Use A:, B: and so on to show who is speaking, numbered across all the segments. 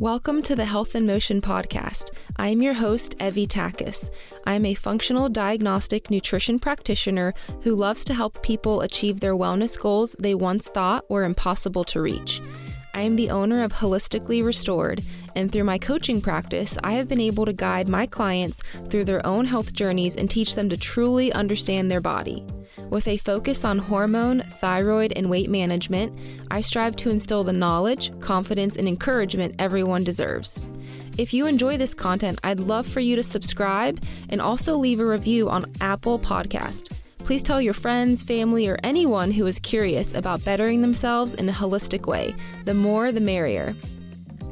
A: Welcome to the Health in Motion podcast. I am your host, Evie Takis. I am a functional diagnostic nutrition practitioner who loves to help people achieve their wellness goals they once thought were impossible to reach. I am the owner of Holistically Restored, and through my coaching practice, I have been able to guide my clients through their own health journeys and teach them to truly understand their body. With a focus on hormone, thyroid, and weight management, I strive to instill the knowledge, confidence, and encouragement everyone deserves. If you enjoy this content, I'd love for you to subscribe and also leave a review on Apple Podcast. Please tell your friends, family, or anyone who is curious about bettering themselves in a holistic way. The more, the merrier.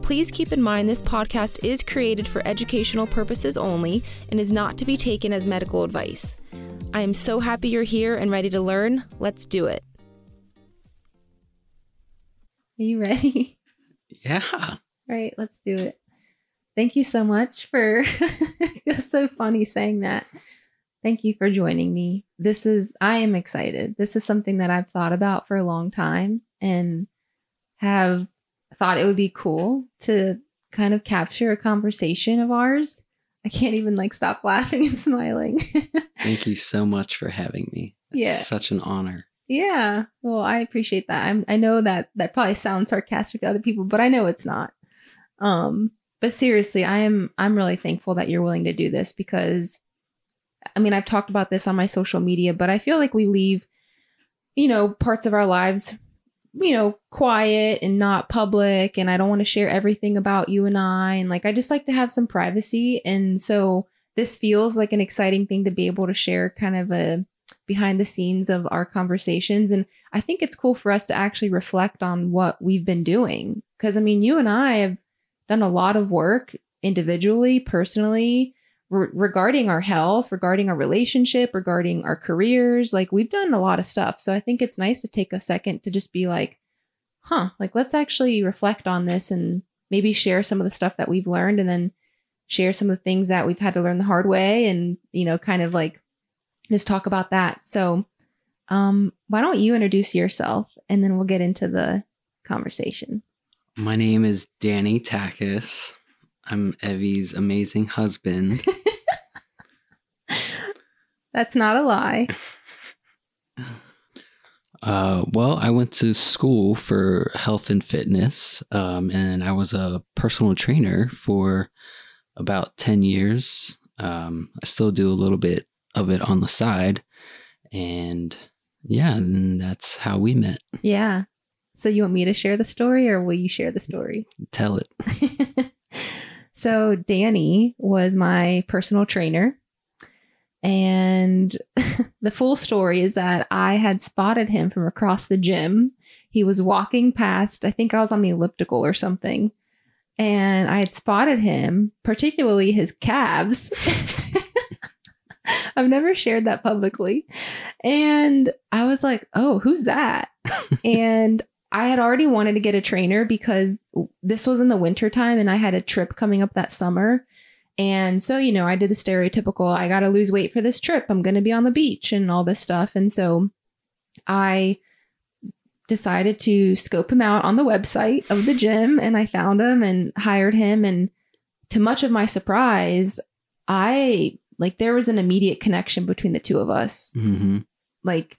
A: Please keep in mind this podcast is created for educational purposes only and is not to be taken as medical advice. I am so happy you're here and ready to learn. Let's do it.
B: Are you ready?
C: Yeah.
B: All right, let's do it. Thank you so much for it's so funny saying that. Thank you for joining me. This is I am excited. This is something that I've thought about for a long time and have thought it would be cool to kind of capture a conversation of ours I can't even like stop laughing and smiling.
C: Thank you so much for having me. It's
B: Yeah.
C: such an honor.
B: yeah. Well, I appreciate that. I'm, I know that that probably sounds sarcastic to other people, but I know it's not. Um, but seriously, I am I'm really thankful that you're willing to do this because I mean, I've talked about this on my social media, but I feel like we leave you know, parts of our lives you know, quiet and not public and I don't want to share everything about you and I and like I just like to have some privacy and so this feels like an exciting thing to be able to share kind of a behind the scenes of our conversations and I think it's cool for us to actually reflect on what we've been doing because I mean you and I have done a lot of work individually, personally re- regarding our health, regarding our relationship, regarding our careers. Like we've done a lot of stuff. So I think it's nice to take a second to just be like, huh, like let's actually reflect on this and maybe share some of the stuff that we've learned and then share some of the things that we've had to learn the hard way and, you know, kind of like just talk about that. So, um, why don't you introduce yourself and then we'll get into the conversation.
C: My name is Danny Takis. I'm Evie's amazing husband.
B: That's not a lie.
C: Uh, well, I went to school for health and fitness, um, and I was a personal trainer for about 10 years. Um, I still do a little bit of it on the side. And yeah, and that's how we met.
B: Yeah. So you want me to share the story or will you share the story?
C: Tell it.
B: so Danny was my personal trainer. And the full story is that I had spotted him from across the gym. He was walking past, I think I was on the elliptical or something. And I had spotted him, particularly his calves. I've never shared that publicly. And I was like, oh, who's that? and I had already wanted to get a trainer because this was in the winter time and I had a trip coming up that summer. And so, you know, I did the stereotypical I got to lose weight for this trip. I'm going to be on the beach and all this stuff. And so I decided to scope him out on the website of the gym and I found him and hired him. And to much of my surprise, I like there was an immediate connection between the two of us
C: hmm
B: like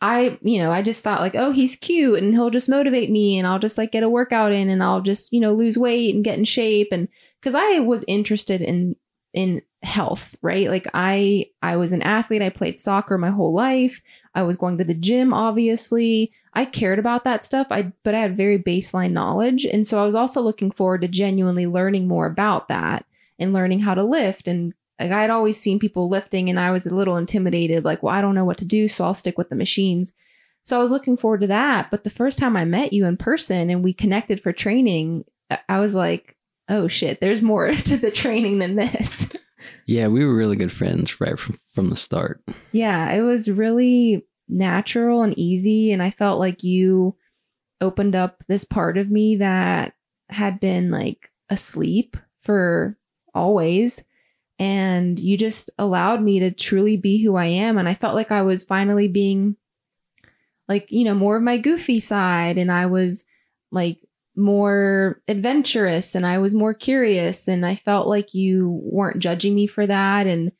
B: I, you know, I just thought like, oh, he's cute and he'll just motivate me and I'll just like get a workout in and I'll just, you know, lose weight and get in shape and cuz I was interested in in health, right? Like I I was an athlete, I played soccer my whole life. I was going to the gym obviously. I cared about that stuff. I but I had very baseline knowledge and so I was also looking forward to genuinely learning more about that and learning how to lift and like I had always seen people lifting and I was a little intimidated, like, well, I don't know what to do, so I'll stick with the machines. So I was looking forward to that. But the first time I met you in person and we connected for training, I- was like, oh shit, there's more to the training than this.
C: Yeah, we were really good friends right from, from the start.
B: yeah, it was really natural and easy. And I felt like you opened up this part of me that had been like asleep for always. And you just allowed me to truly be who I am. And I felt like I was finally being like, you know, more of my goofy side. And I was like more adventurous and I was more curious and I felt like you weren't judging me for that and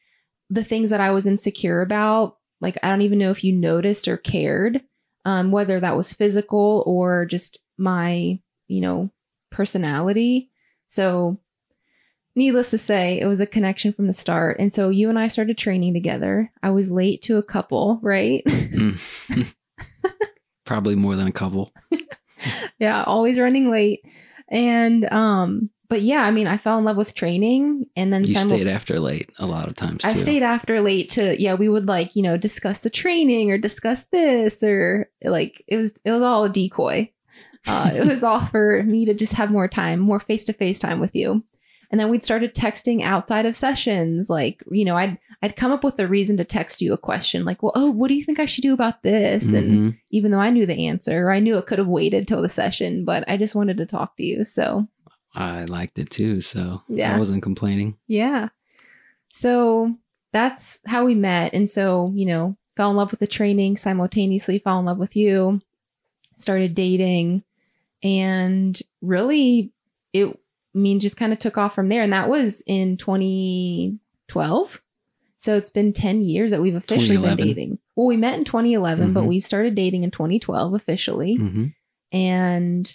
B: the things that I was insecure about like I don't even know if you noticed or cared um whether that was physical or just my you know personality so needless to say it was a connection from the start and so you and I started training together I was late to a couple right
C: Mm. Probably more than a couple.
B: yeah, always running late. And um, but yeah, I mean, I fell in love with training, and then
C: You
B: simul-
C: stayed after late a lot of times too.
B: I stayed after late to yeah, we would like you know discuss the training or discuss this or like it was it was all a decoy. Uh, it was all for me to just have more time, more face to face time with you. And then we'd started texting outside of sessions. Like, you know, I'd I'd come up with a reason to text you a question, like, well, oh, what do you think I should do about this? And
C: Mhm.
B: even though I knew the answer, I knew it could have waited till the session, but I just wanted to talk to you. So
C: I liked it too, so
B: Yeah.
C: I wasn't complaining.
B: yeah. So that's how we met. And so, you know, fell in love with the training, simultaneously fell in love with you, started dating, and really it I mean just kind of took off from there. And that was in 2012. So it's been 10 years that we've officially been dating. Well, we met in 2011, but
C: Mhm.
B: we started dating in 2012 officially.
C: hmm
B: And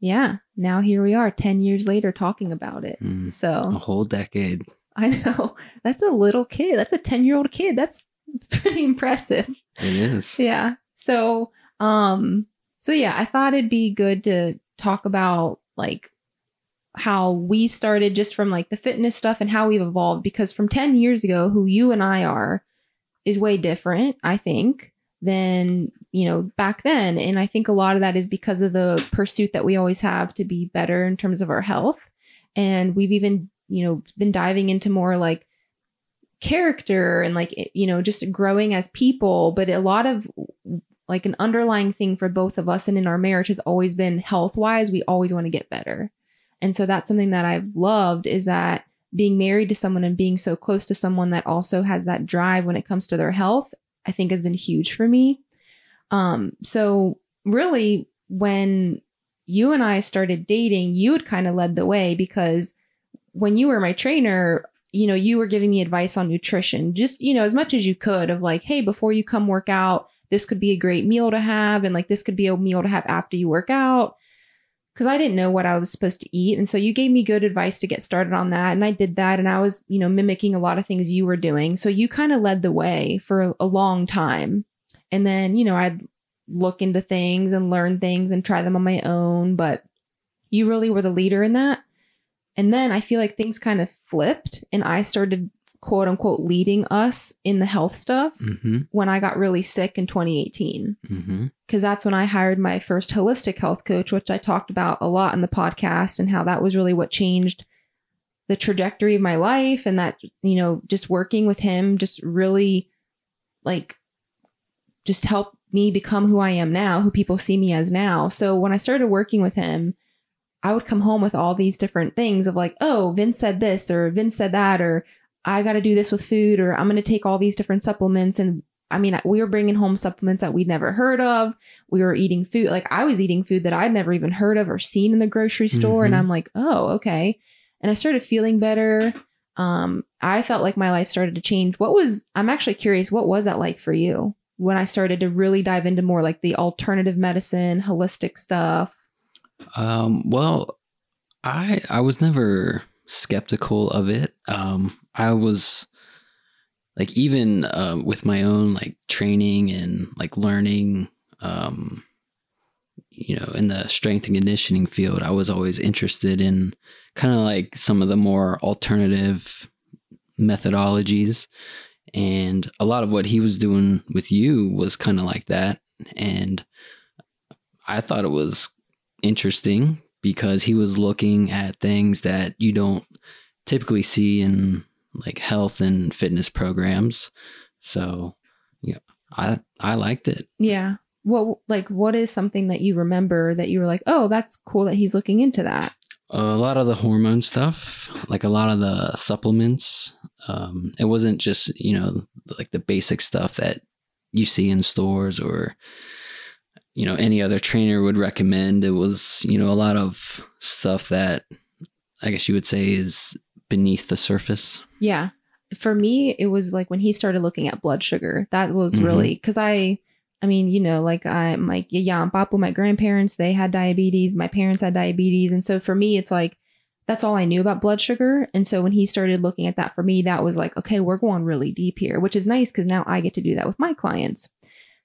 B: yeah, now here we are 10 years later talking about it.
C: Mm. A whole decade.
B: I know that's a little kid. That's a 10 year old kid. That's pretty impressive.
C: It is.
B: Yeah. So, um, so yeah, I thought it'd be good to talk about like how we started just from like the fitness stuff and how we've evolved because from 10 years ago, who you and I are is way different, I think, than, you know, back then. And I think a lot of that is because of the pursuit that we always have to be better in terms of our health. And we've even, you know, been diving into more like character and like, eh, you know, just growing as people. But a lot of like an underlying thing for both of us and in our marriage has always been health wise, we always want to get better. And so that's something that I've loved is that being married to someone and being so close to someone that also has that drive when it comes to their health, I think has been huge for me. Um, so really when you and I started dating, you had kind of led the way because when you were my trainer, you know, you were giving me advice on nutrition, just, you know, as much as you could of like, hey, before you come work out, this could be a great meal to have. And like, this could be a meal to have after you work out. Cause I didn't know what I was supposed to eat. And so you gave me good advice to get started on that. And I did that. And I was, you know, mimicking a lot of things you were doing. So you kind of led the way for a long time. And then, you know, I'd look into things and learn things and try them on my own. But you really were the leader in that. And then I feel like things kind of flipped and I started quote unquote leading us in the health stuff
C: hmm
B: when I got really sick in 2018.
C: hmm
B: Because that's when I hired my first holistic health coach, which I talked about a lot in the podcast and how that was really what changed the trajectory of my life. And that, you know, just working with him just really like just helped me become who I am now, who people see me as now. So when I started working with him, I would come home with all these different things of like, oh, Vince said this or Vince said that, or I got to do this with food, or I'm going to take all these different supplements. And I mean, we were bringing home supplements that we'd never heard of. We were eating food, like I was eating food that I'd never even heard of or seen in the grocery store. And
C: Mhm.
B: I'm like, oh, okay. And I started feeling better. Um, I felt like my life started to change. What was, I'm actually curious, what was that like for you when I started to really dive into more like the alternative medicine, holistic stuff?
C: Um, well, I I was never skeptical of it. Um, I was like even uh, with my own like training and like learning, um, you know, in the strength and conditioning field, I was always interested in kind of like some of the more alternative methodologies. And a lot of what he was doing with you was kind of like that. And I thought it was interesting because he was looking at things that you don't typically see in like health and fitness programs. So, yeah, I I liked it.
B: Yeah. What like what is something that you remember that you were like, oh, that's cool that he's looking into that?
C: A lot of the hormone stuff, like a lot of the supplements. Um, it wasn't just you know like the basic stuff that you see in stores or you know any other trainer would recommend. It was you know a lot of stuff that I guess you would say is beneath the surface.
B: Yeah. For me, it was like when he started looking at blood sugar. That was
C: Mhm.
B: really because I, I mean, you know, like I, my yeah, and Papu, my grandparents, they had diabetes. My parents had diabetes, and so for me, it's like that's all I knew about blood sugar. And so when he started looking at that for me, that was like, okay, we're going really deep here, which is nice because now I get to do that with my clients.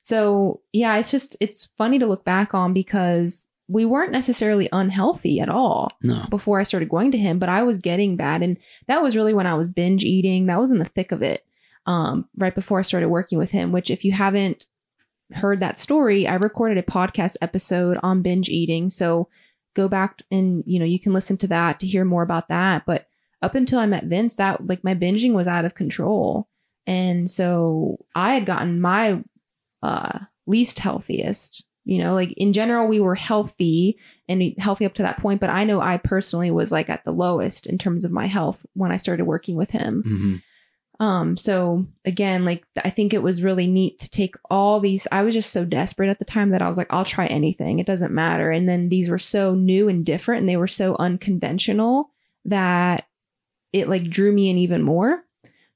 B: So yeah, it's just it's funny to look back on because we weren't necessarily unhealthy at all
C: No.
B: before I started going to him, but I was getting bad. And that was really when I was binge eating. That was in the thick of it, um, right before I started working with him, which, if you haven't heard that story, I recorded a podcast episode on binge eating. So go back and, you know, you can listen to that to hear more about that. But up until I met Vince, that like my binging was out of control. And so I had gotten my uh, least healthiest. You know, like in general, we were healthy and healthy up to that point. But I know I personally was like at the lowest in terms of my health when I started working with him.
C: hmm
B: Um, so again, like I think it was really neat to take all these. I was just so desperate at the time that I was like, I'll try anything. It doesn't matter. And then these were so new and different and they were so unconventional that it like drew me in even more.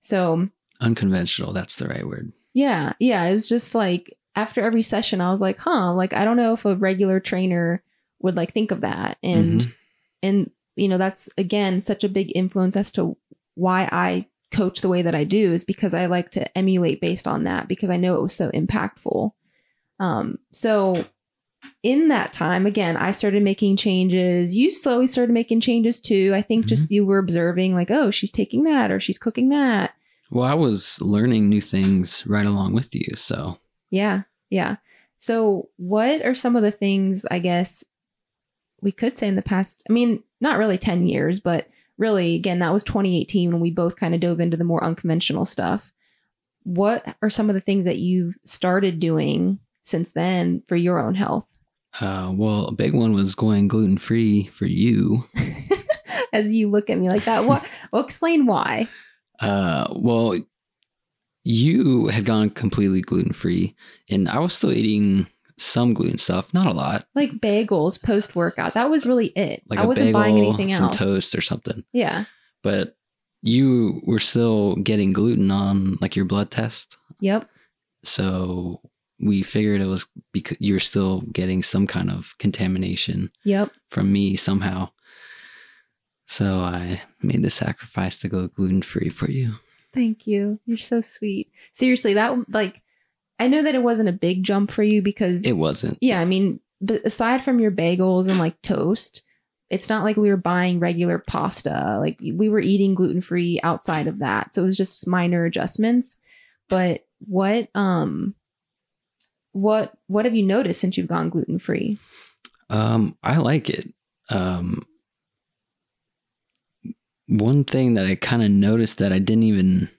B: So
C: Unconventional. That's the right word.
B: Yeah, yeah. It was just like after every session, I was like, huh, like I don't know if a regular trainer would like think of that. And
C: Mhm.
B: and you know, that's again such a big influence as to why I coach the way that I do is because I like to emulate based on that because I know it was so impactful. Um, so in that time, again, I started making changes. You slowly started making changes too. I think just you were observing, like, oh, she's taking that or she's cooking that.
C: Well, I was learning new things right along with you. So,
B: Yeah. Yeah. So, what are some of the things, I guess, we could say in the past? I mean, not really 10 years, but really, again, that was 2018 when we both kind of dove into the more unconventional stuff. What are some of the things that you've started doing since then for your own health?
C: uh, well, a big one was going gluten free for you.
B: As you look at me like that, what? well, explain why.
C: Uh, well, you had gone completely gluten free, and I was still eating some gluten stuff, not a lot.
B: Like bagels post workout. That was really it.
C: Like
B: I wasn't
C: bagel,
B: buying anything
C: some
B: else.
C: toast or something.
B: Yeah.
C: But you were still getting gluten on like your blood test,
B: Yep.
C: so we figured it was because you're still getting some kind of contamination
B: Yep.
C: from me somehow. So I made the sacrifice to go gluten free for you.
B: Thank you. You're so sweet. Seriously, that like I know that it wasn't a big jump for you because
C: It wasn't.
B: yeah, I mean, but aside from your bagels and like toast, it's not like we were buying regular pasta. Like we were eating gluten-free outside of that. So it was just minor adjustments. But what um what what have you noticed since you've gone gluten-free?
C: Um, I like it. Um, one thing that I kind of noticed that I didn't even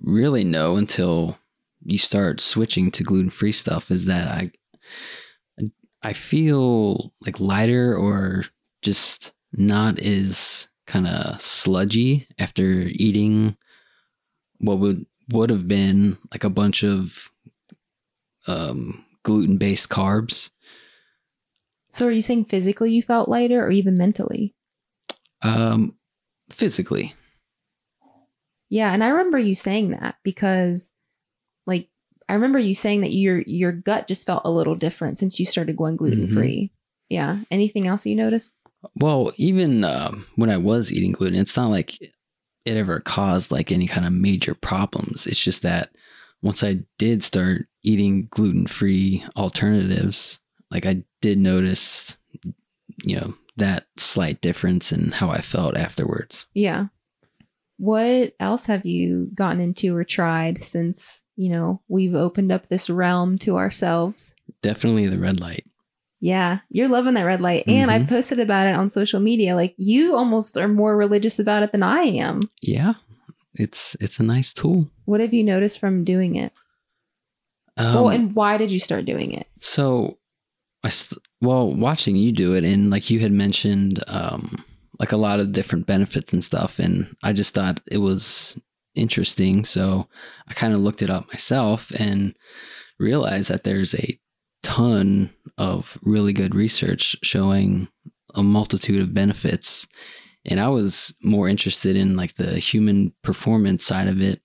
C: really know until you start switching to gluten free stuff is that I I feel like lighter or just not as kind of sludgy after eating what would would have been like a bunch of um, gluten based carbs.
B: So are you saying physically you felt lighter or even mentally?
C: Um, physically.
B: Yeah, and I remember you saying that because like I remember you saying that your your gut just felt a little different since you started going gluten free. Yeah. Anything else you noticed?
C: Well, even um, when I was eating gluten, it's not like it ever caused like any kind of major problems. It's just that once I did start eating gluten free alternatives, like I did notice, you know, that slight difference in how I felt afterwards.
B: Yeah. What else have you gotten into or tried since, you know, we've opened up this realm to ourselves?
C: Definitely the red light.
B: Yeah, you're loving that red light. And I
C: Mhm.
B: posted about it on social media. Like you almost are more religious about it than I am.
C: Yeah, it's it's a nice tool.
B: What have you noticed from doing it?
C: Um,
B: well, and why did you start doing it?
C: So, I st- well, watching you do it, and like you had mentioned, um, like a lot of different benefits and stuff, and I just thought it was interesting. So I kind of looked it up myself and realized that there's a ton of really good research showing a multitude of benefits. And I was more interested in like the human performance side of it,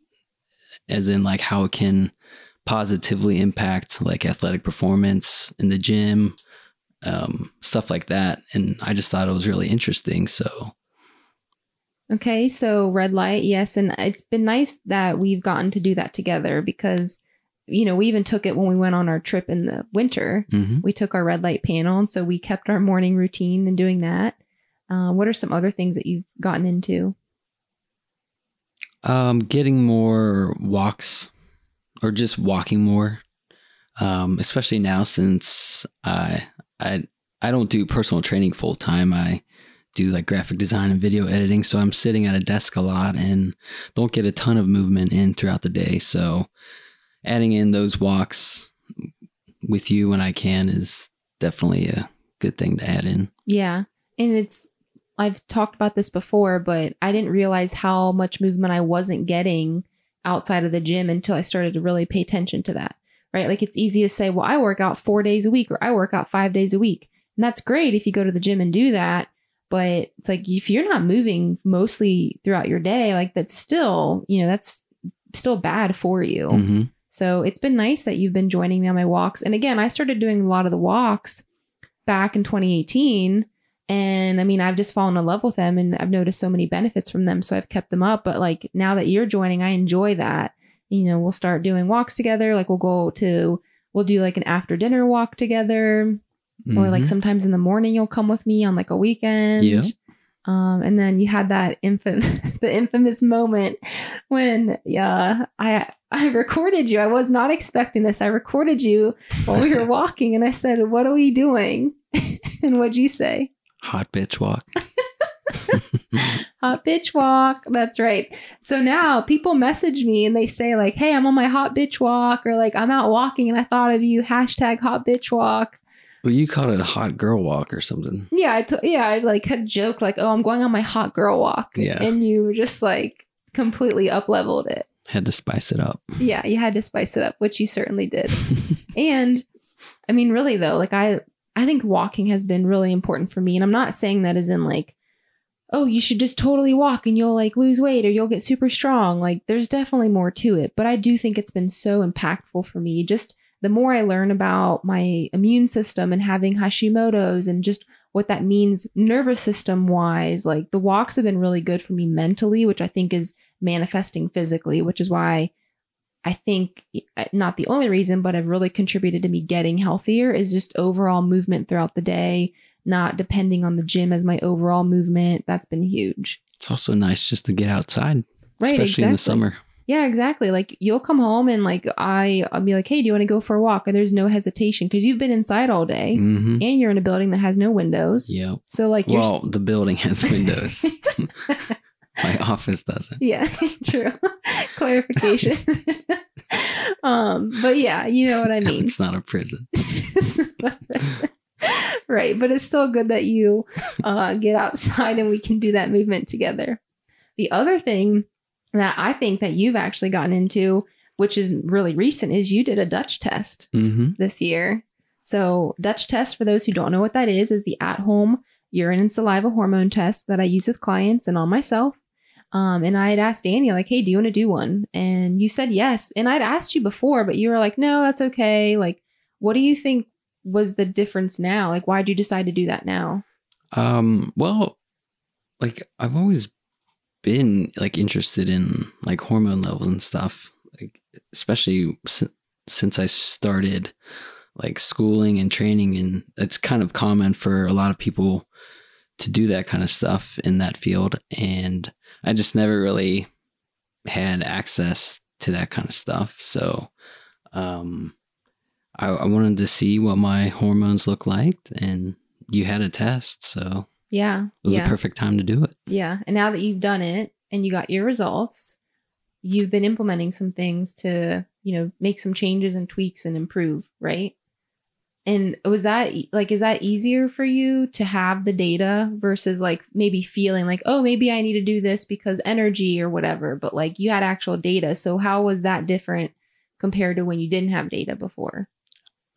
C: as in like how it can positively impact like athletic performance in the gym, um, stuff like that. And I just thought it was really interesting. So
B: Okay, so red light, yes, and it's been nice that we've gotten to do that together because you know, we even took it when we went on our trip in the winter.
C: mhm.
B: We took our red light panel, and so we kept our morning routine and doing that. Uh, what are some other things that you've gotten into?
C: Um, getting more walks or just walking more. Um, especially now since I I I don't do personal training full time. I do like graphic design and video editing, so I'm sitting at a desk a lot and don't get a ton of movement in throughout the day. So adding in those walks with you when I can is definitely a good thing to add in.
B: Yeah. And it's, I've talked about this before, but I didn't realize how much movement I wasn't getting outside of the gym until I started to really pay attention to that, right? Like it's easy to say, well, I work out four days a week or I work out five days a week. And that's great if you go to the gym and do that. But it's like if you're not moving mostly throughout your day, like that's still, you know, that's still bad for you.
C: hmm
B: So it's been nice that you've been joining me on my walks. And again, I started doing a lot of the walks back in 2018. And I mean, I've just fallen in love with them and I've noticed so many benefits from them. So I've kept them up. But like now that you're joining, I enjoy that. You know, we'll start doing walks together. Like we'll go to, we'll do like an after dinner walk together. Or like
C: Mhm.
B: sometimes in the morning, you'll come with me on like a weekend.
C: Yep.
B: Um, and then you had that infamous, the infamous moment when, yeah, I I recorded you. I was not expecting this. I recorded you while we were walking, and I said, "What are we doing?" and what'd you say?
C: Hot bitch walk.
B: Hot bitch walk. That's right. So now people message me and they say like, "Hey, I'm on my hot bitch walk," or like, "I'm out walking and I thought of you." Hashtag hot bitch walk.
C: well, you called it a hot girl walk or something.
B: Yeah, I t- yeah, I like had joked like, "Oh, I'm going on my hot girl walk,"
C: Yeah.
B: and you were just like completely up leveled it.
C: Had to spice it up.
B: Yeah, you had to spice it up, which you certainly did. and I mean, really though, like I I think walking has been really important for me. And I'm not saying that as in like, oh, you should just totally walk and you'll like lose weight or you'll get super strong. Like there's definitely more to it. But I do think it's been so impactful for me. Just the more I learn about my immune system and having Hashimoto's and just what that means nervous system wise, like the walks have been really good for me mentally, which I think is manifesting physically, which is why I think uh, not the only reason, but have really contributed to me getting healthier is just overall movement throughout the day, not depending on the gym as my overall movement. That's been huge.
C: It's also nice just to get outside,
B: Right,
C: especially in the summer.
B: Yeah, exactly. Like you'll come home and like I, I'll be like, hey, do you want to go for a walk? And there's no hesitation because you've been inside all day
C: hmm
B: and you're in a building that has no windows.
C: Yeah.
B: So like you're.
C: Well, the building has windows. My office doesn't.
B: yeah, it's true. Clarification. um, but yeah, you know what I mean.
C: It's not a prison.
B: right but it's still good that you uh, get outside and we can do that movement together the other thing that i think that you've actually gotten into which is really recent is you did a DUTCH test
C: hmm
B: this year so DUTCH test for those who don't know what that is is the at-home urine and saliva hormone test that i use with clients and on myself um, and I had asked Danny, like, hey, do you want to do one? And you said yes. And I'd asked you before, but you were like, no, that's okay. Like, what do you think was the difference now? Like, why'd you decide to do that now?
C: Um. Well, like I've always been like interested in like hormone levels and stuff, like especially si- since I started like schooling and training, and it's kind of common for a lot of people to do that kind of stuff in that field, and I just never really had access to that kind of stuff. So, um, I, I wanted to see what my hormones look like, and you had a test, so
B: Yeah.
C: it was
B: yeah.
C: the perfect time to do it.
B: yeah. And now that you've done it and you got your results, you've been implementing some things to, you know, make some changes and tweaks and improve, right? And was that like, is that easier for you to have the data versus like maybe feeling like, oh, maybe I need to do this because energy or whatever, but like you had actual data. So how was that different compared to when you didn't have data before?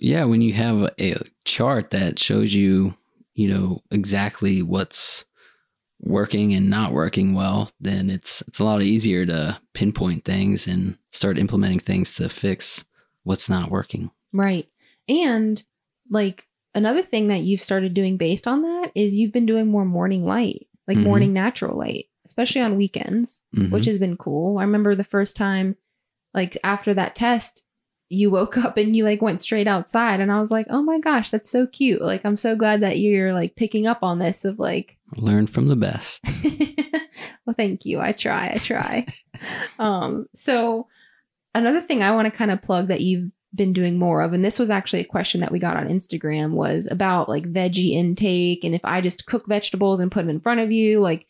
C: yeah, when you have a chart that shows you, you know, exactly what's working and not working well, then it's it's a lot easier to pinpoint things and start implementing things to fix what's not working.
B: Right. And like another thing that you've started doing based on that is you've been doing more morning light, like
C: Mhm.
B: morning natural light, especially on weekends,
C: Mhm.
B: which has been cool. I remember the first time, like after that test, you woke up and you like went straight outside, and I was like, oh my gosh, that's so cute. Like, I'm so glad that you're like picking up on this of like,
C: learn from the best.
B: well, thank you. I try. I try. um, so another thing I want to kind of plug that you've been doing more of, and this was actually a question that we got on Instagram, was about like veggie intake and if I just cook vegetables and put them in front of you, like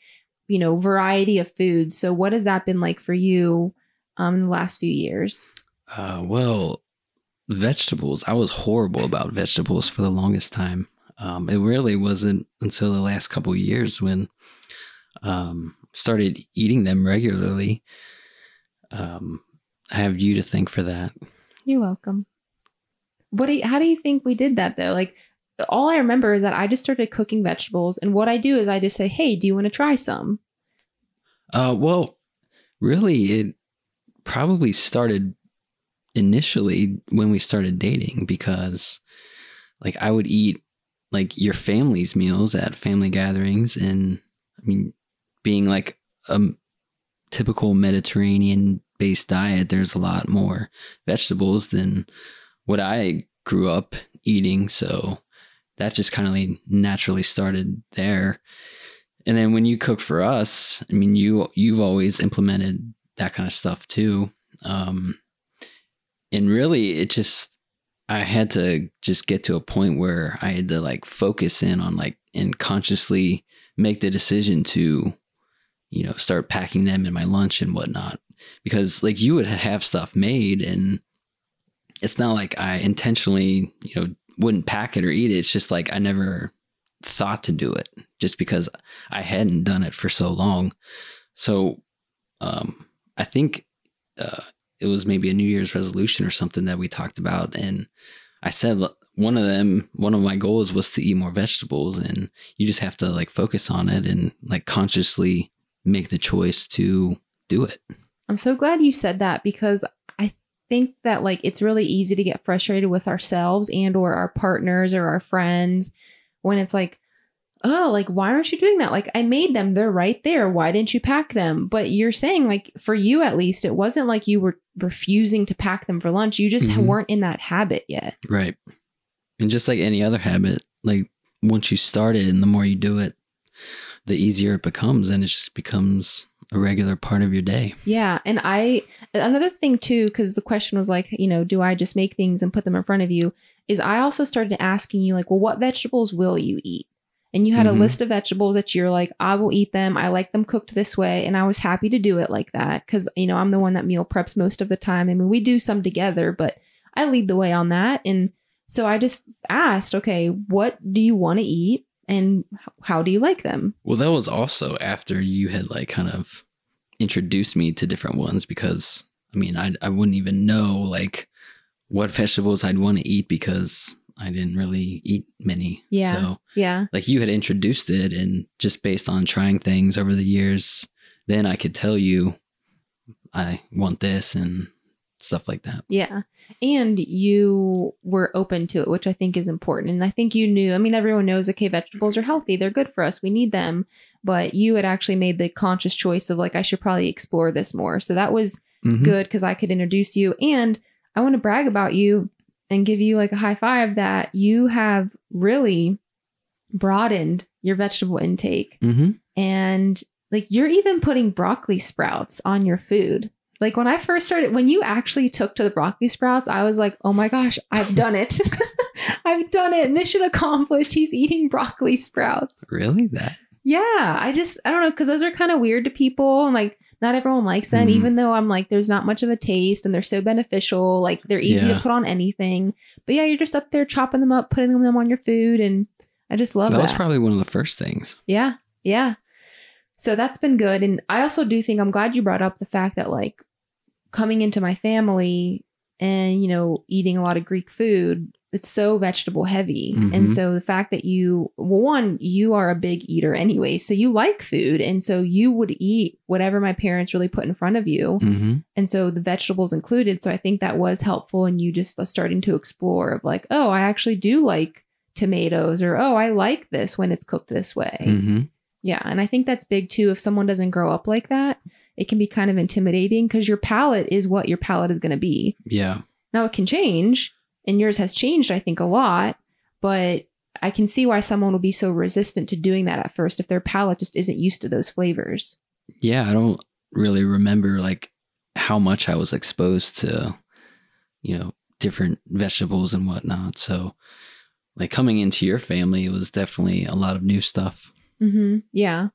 B: you know, variety of foods. So what has that been like for you um, in the last few years?
C: Uh, well, vegetables. I was horrible about vegetables for the longest time. Um, it really wasn't until the last couple of years when um, started eating them regularly. Um, I have you to thank for that.
B: You're welcome. What do you, how do you think we did that though? Like all I remember is that I just started cooking vegetables and what I do is I just say, "Hey, do you want to try some?"
C: Uh, well, really, it probably started initially when we started dating because, like, I would eat like your family's meals at family gatherings, and I mean, being like a typical Mediterranean based diet, there's a lot more vegetables than what I grew up eating. So that just kind of naturally started there. And then when you cook for us, I mean, you you've always implemented that kind of stuff too. Um, and really, it just I had to just get to a point where I had to like focus in on like and consciously make the decision to, you know, start packing them in my lunch and whatnot. Because like you would have stuff made, and it's not like I intentionally, you know, wouldn't pack it or eat it. It's just like I never thought to do it just because I hadn't done it for so long. So um, I think uh, it was maybe a New Year's resolution or something that we talked about. And I said one of them, one of my goals was to eat more vegetables. And you just have to like focus on it and like consciously make the choice to do it.
B: I'm so glad you said that because I think that like it's really easy to get frustrated with ourselves and or our partners or our friends when it's like oh like why aren't you doing that? Like i made them. They're right there. Why didn't you pack them? But you're saying like for you at least it wasn't like you were refusing to pack them for lunch. You just
C: Mhm.
B: weren't in that habit yet.
C: Right. And just like any other habit, like once you start it and the more you do it, the easier it becomes and it just becomes a regular part of your day.
B: Yeah. And I, another thing too, because the question was like, you know, do I just make things and put them in front of you? Is I also started asking you, like, well, what vegetables will you eat? And you had
C: Mhm.
B: a list of vegetables that you're like, I will eat them. I like them cooked this way. And I was happy to do it like that because, you know, I'm the one that meal preps most of the time. I mean, we do some together, but I lead the way on that. And so I just asked, okay, what do you want to eat? And how do you like them?
C: Well, that was also after you had like kind of introduced me to different ones because I mean, I I wouldn't even know like what vegetables I'd want to eat because I didn't really eat many.
B: Yeah.
C: So
B: Yeah.
C: like you had introduced it and just based on trying things over the years, then I could tell you I want this and stuff like that.
B: Yeah. And you were open to it, which I think is important. And I think you knew, I mean, everyone knows, okay, vegetables are healthy. They're good for us. We need them. But you had actually made the conscious choice of like, I should probably explore this more. So that was
C: Mhm.
B: good because I could introduce you. And I want to brag about you and give you like a high five that you have really broadened your vegetable intake.
C: Mhm.
B: And like you're even putting broccoli sprouts on your food. Like when I first started, when you actually took to the broccoli sprouts, I was like, oh my gosh, I've done it. I've done it. Mission accomplished. He's eating broccoli sprouts.
C: Really? That
B: Yeah. I just, I don't know, because those are kind of weird to people. And like, not everyone likes them,
C: Mhm.
B: even though I'm like, there's not much of a taste and they're so beneficial. Like, they're easy
C: Yeah.
B: to put on anything. But yeah, you're just up there chopping them up, putting them on your food. And I just love
C: that
B: that.
C: was probably one of the first things.
B: Yeah. Yeah. So that's been good. And I also do think I'm glad you brought up the fact that like coming into my family and, you know, eating a lot of Greek food, it's so vegetable heavy.
C: Mhm.
B: And so the fact that you well one, you are a big eater anyway. So you like food and so you would eat whatever my parents really put in front of you.
C: hmm
B: And so the vegetables included. So I think that was helpful and you just starting to explore of like, oh, I actually do like tomatoes or oh, I like this when it's cooked this way.
C: hmm
B: Yeah. And I think that's big too. If someone doesn't grow up like that, it can be kind of intimidating because your palate is what your palate is going to be.
C: Yeah.
B: Now it can change, and yours has changed, I think, a lot, but I can see why someone will be so resistant to doing that at first if their palate just isn't used to those flavors.
C: Yeah. I don't really remember like how much I was exposed to, you know, different vegetables and whatnot. So, like coming into your family, it was definitely a lot of new stuff.
B: hmm Yeah.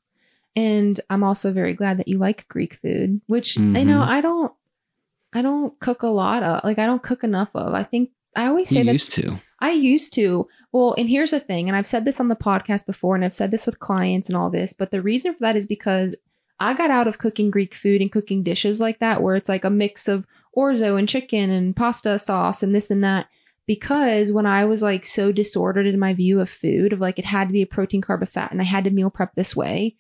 B: And I'm also very glad that you like Greek food, which you know,
C: Mhm.
B: I don't I don't cook a lot of like I don't cook enough of. I think I always say
C: You
B: that
C: used to.
B: I used to. Well, and here's the thing, and I've said this on the podcast before, and I've said this with clients and all this, but the reason for that is because I got out of cooking Greek food and cooking dishes like that, where it's like a mix of orzo and chicken and pasta sauce and this and that. Because when I was like so disordered in my view of food, of like it had to be a protein, carb, a fat, and I had to meal prep this way,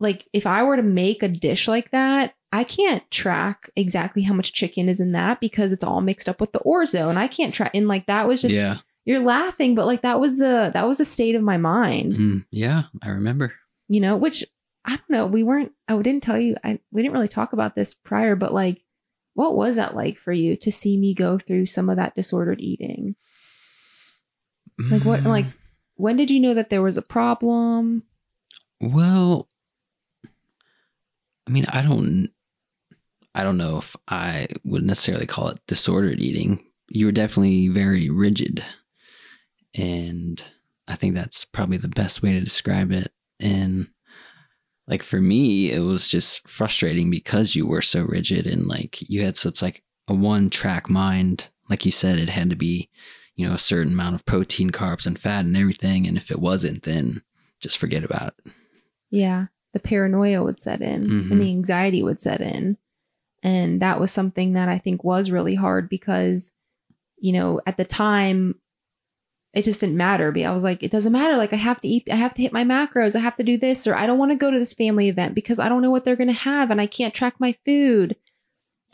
B: like if I were to make a dish like that, I can't track exactly how much chicken is in that because it's all mixed up with the orzo, and I can't track. And like that was just
C: yeah.
B: you're laughing, but like that was the that was the state of my mind,
C: Mm, yeah. I remember.
B: you know. Which I don't know. We weren't. I didn't tell you. I we didn't really talk about this prior, but like, what was that like for you to see me go through some of that disordered eating? Like what?
C: Mm,
B: Like when did you know that there was a problem?
C: Well, I mean, I don't I don't know if I would necessarily call it disordered eating. You were definitely very rigid. And I think that's probably the best way to describe it. And like for me, it was just frustrating because you were so rigid and like you had such like a one track mind. Like you said, it had to be, you know, a certain amount of protein, carbs, and fat and everything. And if it wasn't, then just forget about it.
B: Yeah, the paranoia would set in
C: Mhm.
B: and the anxiety would set in. And that was something that I think was really hard because, you know, at the time, it just didn't matter. But I was like, it doesn't matter. Like, I have to eat, I have to hit my macros, I have to do this, or I don't want to go to this family event because I don't know what they're going to have and I can't track my food.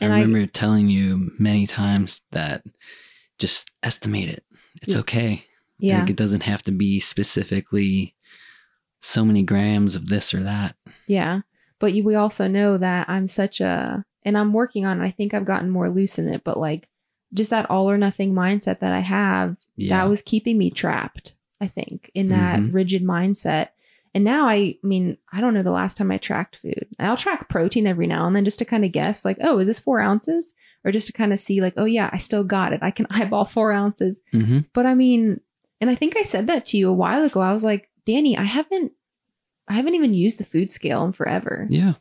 B: And
C: I
B: I,
C: remember telling you many times that just estimate it. It's
B: Yeah.
C: okay.
B: yeah,
C: Like it doesn't have to be specifically so many grams of this or that.
B: yeah. But you, we also know that I'm such a, and I'm working on it. I think I've gotten more loose in it, but like, just that all or nothing mindset that I have
C: Yeah.
B: that was keeping me trapped i think in that
C: Mhm.
B: rigid mindset and now I, I mean i don't know the last time i tracked food i'll track protein every now and then just to kind of guess like oh is this four ounces or just to kind of see like oh yeah i still got it i can eyeball four ounces
C: hmm
B: but i mean and i think i said that to you a while ago i was like danny i haven't i haven't even used the food scale in forever
C: Yeah.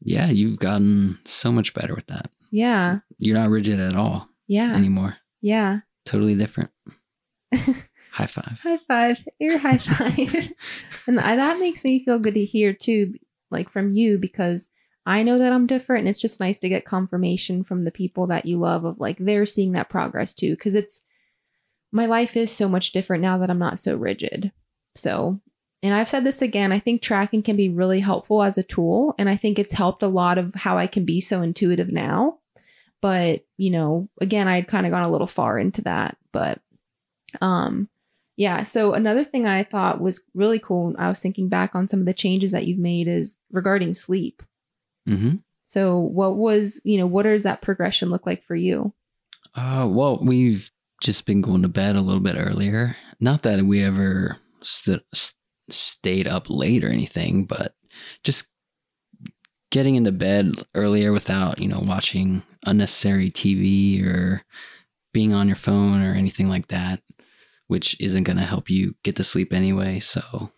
C: Yeah. You've gotten so much better with that.
B: yeah
C: You're not rigid at all
B: yeah
C: anymore.
B: yeah
C: Totally different. High five.
B: high five air high five and I, that makes me feel good to hear too like from you because i know that i'm different and it's just nice to get confirmation from the people that you love of like they're seeing that progress too because it's my life is so much different now that i'm not so rigid so and i've said this again i think tracking can be really helpful as a tool and i think it's helped a lot of how i can be so intuitive now but you know again i'd kind of gone a little far into that but um yeah. So another thing I thought was really cool, I was thinking back on some of the changes that you've made is regarding sleep.
C: hmm
B: So what was, you know, what does that progression look like for you?
C: Uh, well, we've just been going to bed a little bit earlier. Not that we ever st- st- stayed up late or anything, but just getting into bed earlier without, you know, watching unnecessary TV or being on your phone or anything like that, which isn't going to help you get to sleep anyway. So,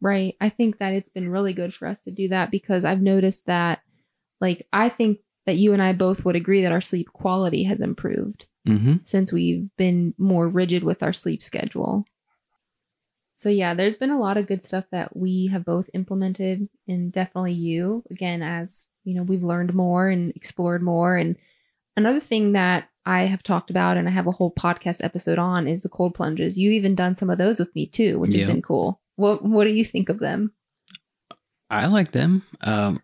B: Right. I think that it's been really good for us to do that because I've noticed that like I think that you and I both would agree that our sleep quality has improved
C: hmm
B: since we've been more rigid with our sleep schedule. So yeah, there's been a lot of good stuff that we have both implemented and definitely you again as, you know, we've learned more and explored more and another thing that I have talked about and I have a whole podcast episode on is the cold plunges. You even done some of those with me too, which
C: Yeah.
B: has been cool. What what do you think of them?
C: I like them. Um,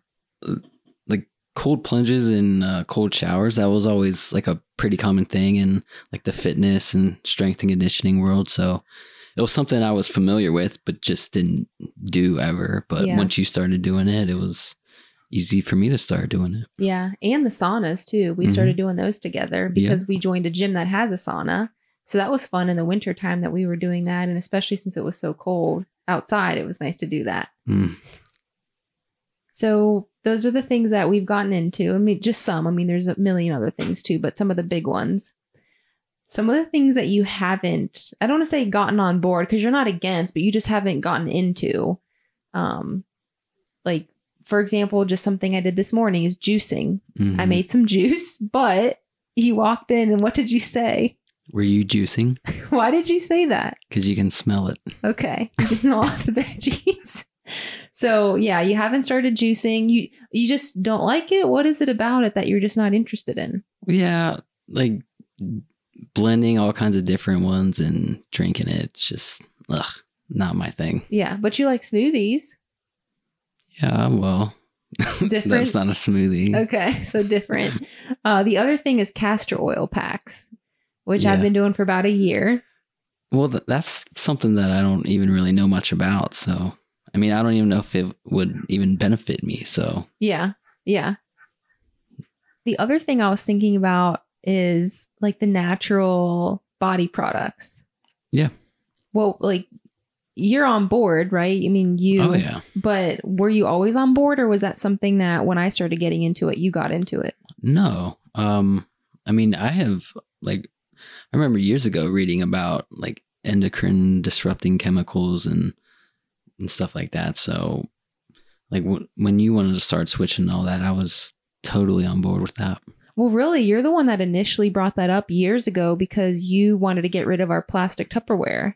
C: like cold plunges and uh, cold showers. That was always like a pretty common thing in like the fitness and strength and conditioning world. So it was something I was familiar with, but just didn't do ever. But
B: Yeah.
C: once you started doing it, it was easy for me to start doing it.
B: Yeah, and the saunas too. We
C: Mhm.
B: started doing those together because we joined a gym that has a sauna. So that was fun in the winter time that we were doing that and especially since it was so cold outside, it was nice to do that.
C: Mm.
B: So those are the things that we've gotten into. I mean, just some. I mean, there's a million other things too, but some of the big ones. Some of the things that you haven't, I don't want to say gotten on board because you're not against, but you just haven't gotten into. Um, like for example, just something I did this morning is juicing. I
C: Mhm.
B: made some juice, but you walked in and what did you say?
C: Were you juicing?
B: Why did you say that?
C: Because you can smell it.
B: Okay, so you can smell all the veggies. So yeah, you haven't started juicing. You you just don't like it. What is it about it that you're just not interested in?
C: Yeah, like blending all kinds of different ones and drinking it. It's just ugh, not my thing.
B: Yeah, but you like smoothies.
C: Yeah, well,
B: Different?
C: that's not a smoothie.
B: Okay, so different. uh, the other thing is castor oil packs, which I've been doing for about a year.
C: Well, th- that's something that I don't even really know much about. So, I mean, I don't even know if it would even benefit me. So,
B: Yeah. Yeah. The other thing I was thinking about is like the natural body products.
C: Yeah.
B: Well, like you're on board, right? I mean, you,
C: oh yeah,
B: but were you always on board or was that something that when I started getting into it, you got into it?
C: no. Um, I mean, I have like, I remember years ago reading about like endocrine disrupting chemicals and and stuff like that. So, like w- when you wanted to start switching all that, I was totally on board with that.
B: Well, really, you're the one that initially brought that up years ago because you wanted to get rid of our plastic Tupperware.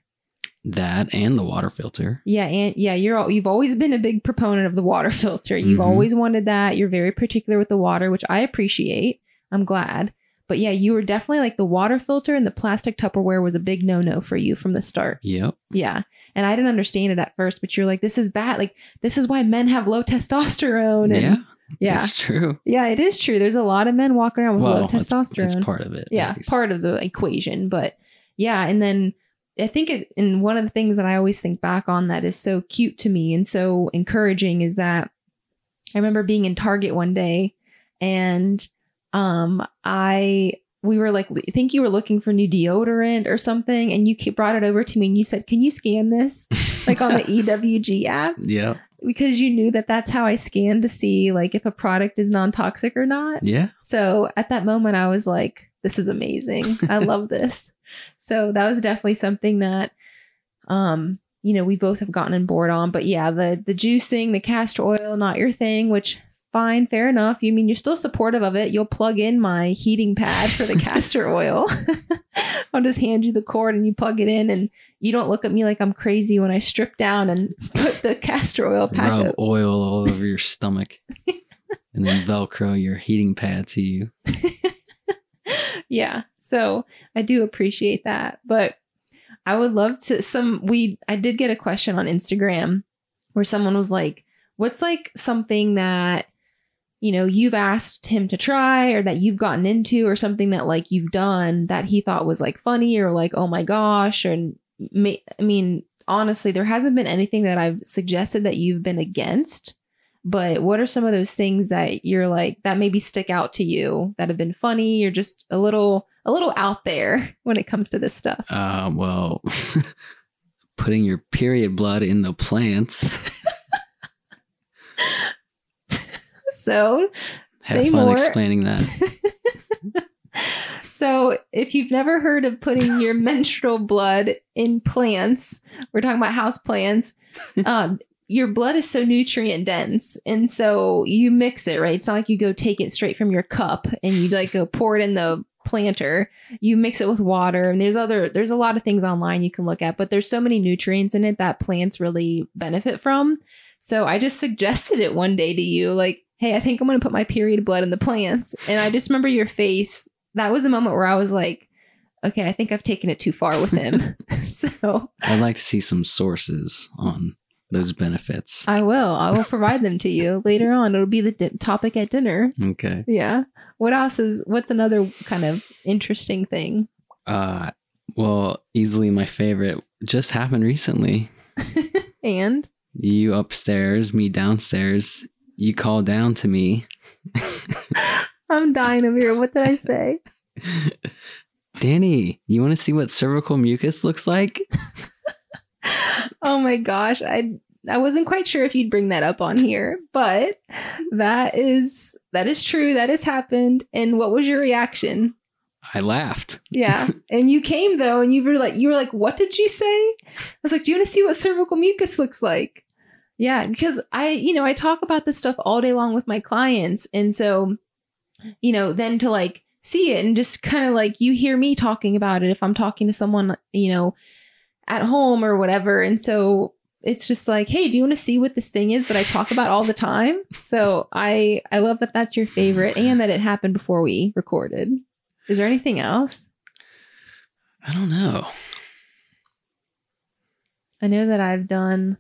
C: That and the water filter.
B: Yeah, and yeah, you're you've always been a big proponent of the water filter. You've
C: Mhm.
B: always wanted that. You're very particular with the water, which I appreciate. I'm glad. But yeah, you were definitely like the water filter and the plastic Tupperware was a big no-no for you from the start.
C: Yep.
B: Yeah. And I didn't understand it at first, but you're like this is bad. Like this is why men have low testosterone and
C: yeah.
B: Yeah.
C: It's true.
B: Yeah, it is true. There's a lot of men walking around with low
C: it's-
B: testosterone
C: It's, part of it.
B: yeah part of the equation but yeah and then i think it, and one of the things that i always think back on that is so cute to me and so encouraging is that i remember being in target one day and um i we were like i think you were looking for new deodorant or something and you brought it over to me and you said can you scan this like on the ewg app
C: Yep.
B: Because you knew that that's how i scan to see like if a product is non-toxic or not
C: Yeah.
B: so at that moment, I was like, this is amazing. I love this. So that was definitely something that, um, you know, we both have gotten on board on. But yeah, the the juicing, the castor oil, not your thing, which fine, fair enough. You mean you're still supportive of it. You'll plug in my heating pad for the castor oil. I'll just hand you the cord and you plug it in and you don't look at me like I'm crazy when I strip down and put the castor oil pack
C: Rub
B: up.
C: oil all over your stomach and then Velcro your heating pad to you.
B: yeah so i do appreciate that but i would love to some we i did get a question on instagram where someone was like what's like something that you know you've asked him to try or that you've gotten into or something that like you've done that he thought was like funny or like oh my gosh and ma- i mean honestly there hasn't been anything that i've suggested that you've been against but what are some of those things that you're like that maybe stick out to you that have been funny or just a little a little out there when it comes to this stuff
C: Uh, well, putting your period blood in the plants.
B: so
C: Have
B: Say
C: fun
B: more.
C: explaining that.
B: so if you've never heard of putting your menstrual blood in plants we're talking about house plants um, your blood is so nutrient dense and so you mix it right it's not like you go take it straight from your cup and you like go pour it in the planter you mix it with water and there's other there's a lot of things online you can look at but there's so many nutrients in it that plants really benefit from so i just suggested it one day to you like hey i think i'm going to put my period blood in the plants and i just remember your face that was a moment where I was like, okay, I think I've taken it too far with him. so
C: I'd like to see some sources on those benefits.
B: I will. I will provide them to you later on. It'll be the di- topic at dinner.
C: Okay.
B: Yeah. What else is? What's another kind of interesting thing?
C: Uh, well, easily my favorite just happened recently.
B: and
C: You upstairs, me downstairs. You call down to me.
B: I'm dying of here. What did I say?
C: Danny, you want to see what cervical mucus looks like?
B: oh my gosh, I I wasn't quite sure if you'd bring that up on here, but that is that is true. That has happened. And what was your reaction?
C: I laughed.
B: Yeah. and you came though, and you were like, you were like, what did you say? I was like, do you want to see what cervical mucus looks like? Yeah, because I, you know, I talk about this stuff all day long with my clients. And so, you know, then to like see it and just kind of like you hear me talking about it if I'm talking to someone, you know, at home or whatever. And so it's just like, hey, do you want to see what this thing is that I talk about all the time? So I I love that that's your favorite mm. and that it happened before we recorded. Is there anything else?
C: I don't know.
B: I know that I've done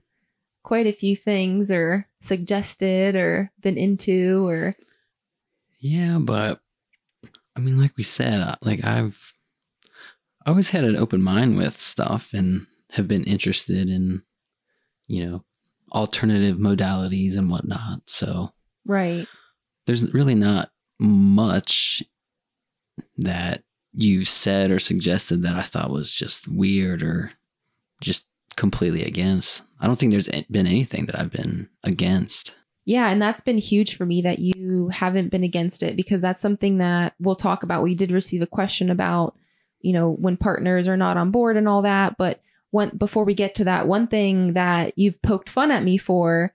B: quite a few things or suggested or been into or
C: Yeah, but I mean, like we said, uh, like I've always had an open mind with stuff and have been interested in, you know, alternative modalities and whatnot. So
B: right.
C: there's really not much that you said or suggested that I thought was just weird or just completely against. I don't think there's been anything that I've been against.
B: Yeah, and that's been huge for me that you haven't been against it because that's something that we'll talk about. We did receive a question about, you know, when partners are not on board and all that, but one before we get to that, one thing that you've poked fun at me for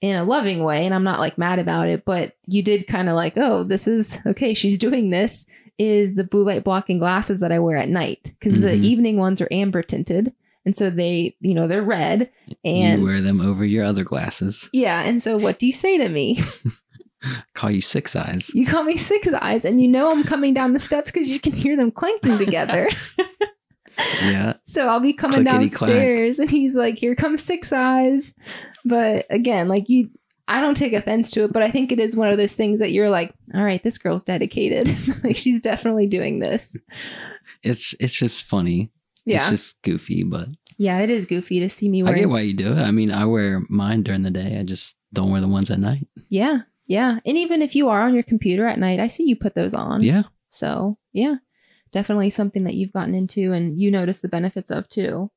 B: in a loving way, and I'm not like mad about it, but you did kind of like, oh, this is okay, she's doing this, is the blue light blocking glasses that I wear at night because the
C: Mhm.
B: evening ones are amber tinted. And so they, you know, they're red. And
C: you wear them over your other glasses.
B: yeah. And so what do you say to me?
C: Call you six eyes.
B: You call me Six Eyes, and you know I'm coming down the steps because you can hear them clanking together.
C: Yeah.
B: so I'll be coming
C: Clickety-clack.
B: downstairs, and he's like, "Here comes Six Eyes." But again, like you, I don't take offense to it, but I think it is one of those things that you're like, "All right, this girl's dedicated. like she's definitely doing this."
C: It's it's just funny.
B: Yeah,
C: It's just goofy, but
B: yeah, it is goofy to see me wearing.
C: I get why you do it. I mean, I wear mine during the day. I just don't wear the ones at night.
B: yeah, yeah, and even if you are on your computer at night, I see you put those on.
C: Yeah.
B: So, yeah, definitely something that you've gotten into and you notice the benefits of too.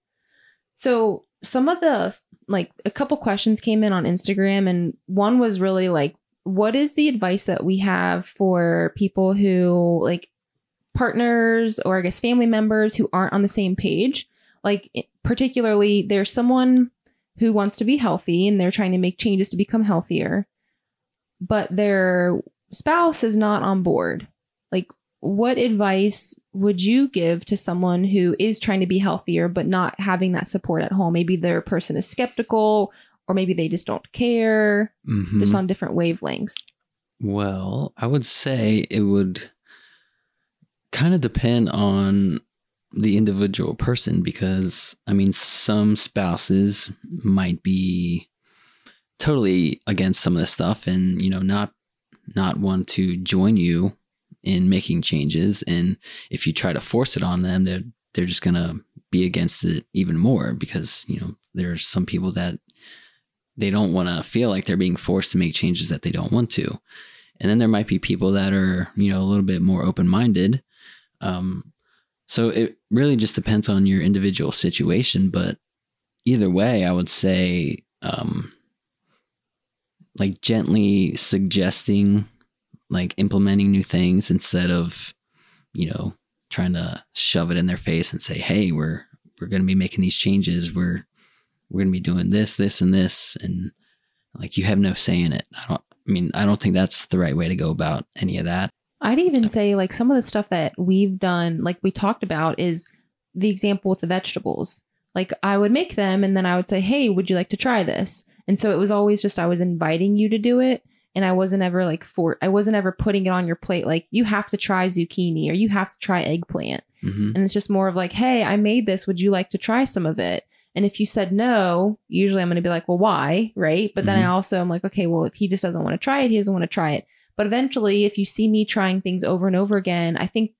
B: So, some of the like a couple questions came in on Instagram, and one was really like, what is the advice that we have for people who like partners or I guess family members who aren't on the same page? Like, particularly, there's someone who wants to be healthy and they're trying to make changes to become healthier, but their spouse is not on board. Like, what advice would you give to someone who is trying to be healthier but not having that support at home? Maybe their person is skeptical or maybe they just don't care,
C: Mhm.
B: just on different wavelengths.
C: Well, I would say it would kind of depend on the individual person because I mean, some spouses might be totally against some of this stuff and, you know, not not want to join you in making changes and if you try to force it on them, they're they're just to be against it even more because, you know, there's some people that they don't want to feel like they're being forced to make changes that they don't want to. And then there might be people that are, you know, a little bit more open minded. Um, so it really just depends on your individual situation. But either way, I would say, um, like gently suggesting, like implementing new things instead of, you know, trying to shove it in their face and say, "Hey, we're we're going to be making these changes. We're we're going to be doing this, this, and this," and like you have no say in it. I don't. I mean, I don't think that's the right way to go about any of that.
B: I'd even say like some of the stuff that we've done, like we talked about, is the example with the vegetables. Like I would make them and then I would say, Hey, would you like to try this? And so it was always just I was inviting you to do it. and I wasn't ever like for I wasn't ever putting it on your plate like you have to try zucchini or you have to try eggplant.
C: hmm
B: And it's just more of like, hey, I made this. Would you like to try some of it? And if you said no, usually I'm going to be like, well, why? Right. But then I
C: Mhm.
B: also am like, okay, well, if he just doesn't want to try it, he doesn't want to try it. But eventually, if you see me trying things over and over again, I think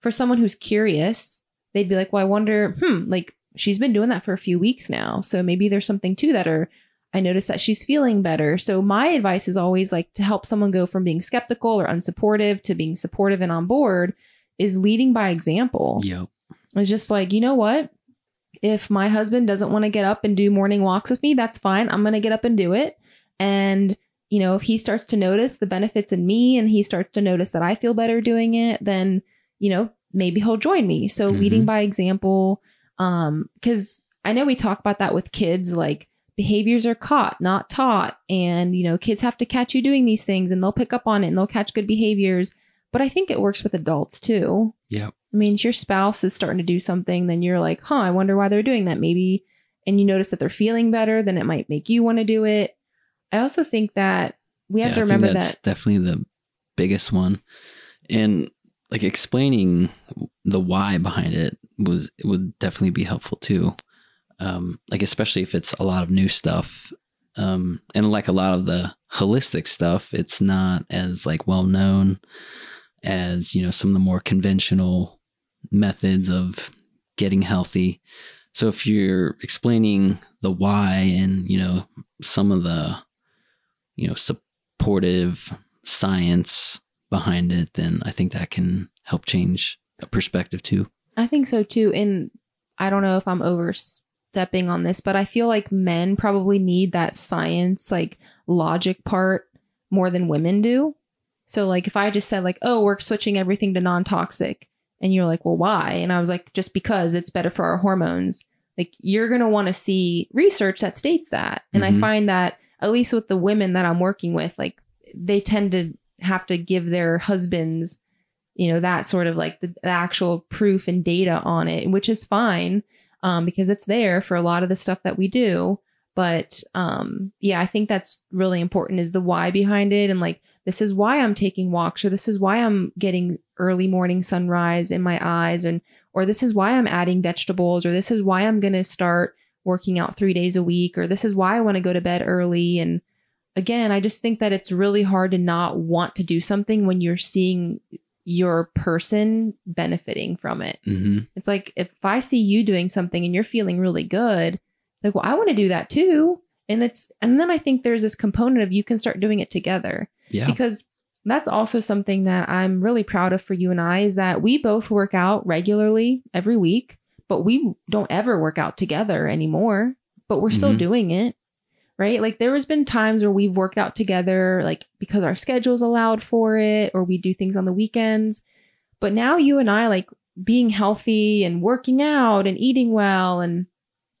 B: for someone who's curious, they'd be like, well, I wonder, hmm, like she's been doing that for a few weeks now. So maybe there's something to that. Or I noticed that she's feeling better. So my advice is always like to help someone go from being skeptical or unsupportive to being supportive and on board is leading by example.
C: Yep.
B: It's just like, you know what? If my husband doesn't want to get up and do morning walks with me, that's fine. I'm going to get up and do it. And, you know, if he starts to notice the benefits in me and he starts to notice that I feel better doing it, then, you know, maybe he'll join me. So leading
C: Mhm.
B: by example, um, cuz I know we talk about that with kids like behaviors are caught, not taught, and you know, kids have to catch you doing these things and they'll pick up on it and they'll catch good behaviors. But I think it works with adults too.
C: Yep.
B: I mean, if your spouse is starting to do something, then you're like, huh, I wonder why they're doing that. Maybe, and you notice that they're feeling better, then it might make you want to do it. I also think that we have
C: Yeah,
B: to remember
C: that's
B: that.
C: definitely the biggest one. And like explaining the why behind it was it would definitely be helpful too. Um, like especially if it's a lot of new stuff. Um, and like a lot of the holistic stuff, it's not as like well known as, you know, some of the more conventional methods of getting healthy. So if you're explaining the why and, you know, some of the, you know, supportive science behind it, then I think that can help change a perspective too.
B: I think so too. And I don't know if I'm overstepping on this, but I feel like men probably need that science, like logic part more than women do. So, like, if I just said, like, oh, we're switching everything to non toxic, and you're like, well, why? And I was like, just because it's better for our hormones. Like, you're going to want to see research that states that. And I
C: Mhm.
B: find that, at least with the women that I'm working with, like, they tend to have to give their husbands you know that sort of like the, the actual proof and data on it which is fine um, because it's there for a lot of the stuff that we do. But um, yeah i think that's really important is the why behind it. And like this is why i'm taking walks or this is why i'm getting early morning sunrise in my eyes and or this is why i'm adding vegetables or this is why i'm going to start working out three days a week or this is why i want to go to bed early and again i just think that it's really hard to not want to do something when you're seeing your person benefiting from it.
C: Mm-hmm.
B: It's like if I see you doing something and you're feeling really good, like, well, I want to do that too. And it's, and then I think there's this component of you can start doing it together
C: Yeah.
B: because that's also something that I'm really proud of for you and I is that we both work out regularly every week, but we don't ever work out together anymore, but we're still
C: Mhm.
B: doing it. Right. Like there has been times where we've worked out together, like because our schedules allowed for it, or we do things on the weekends. But now you and I, like being healthy and working out and eating well and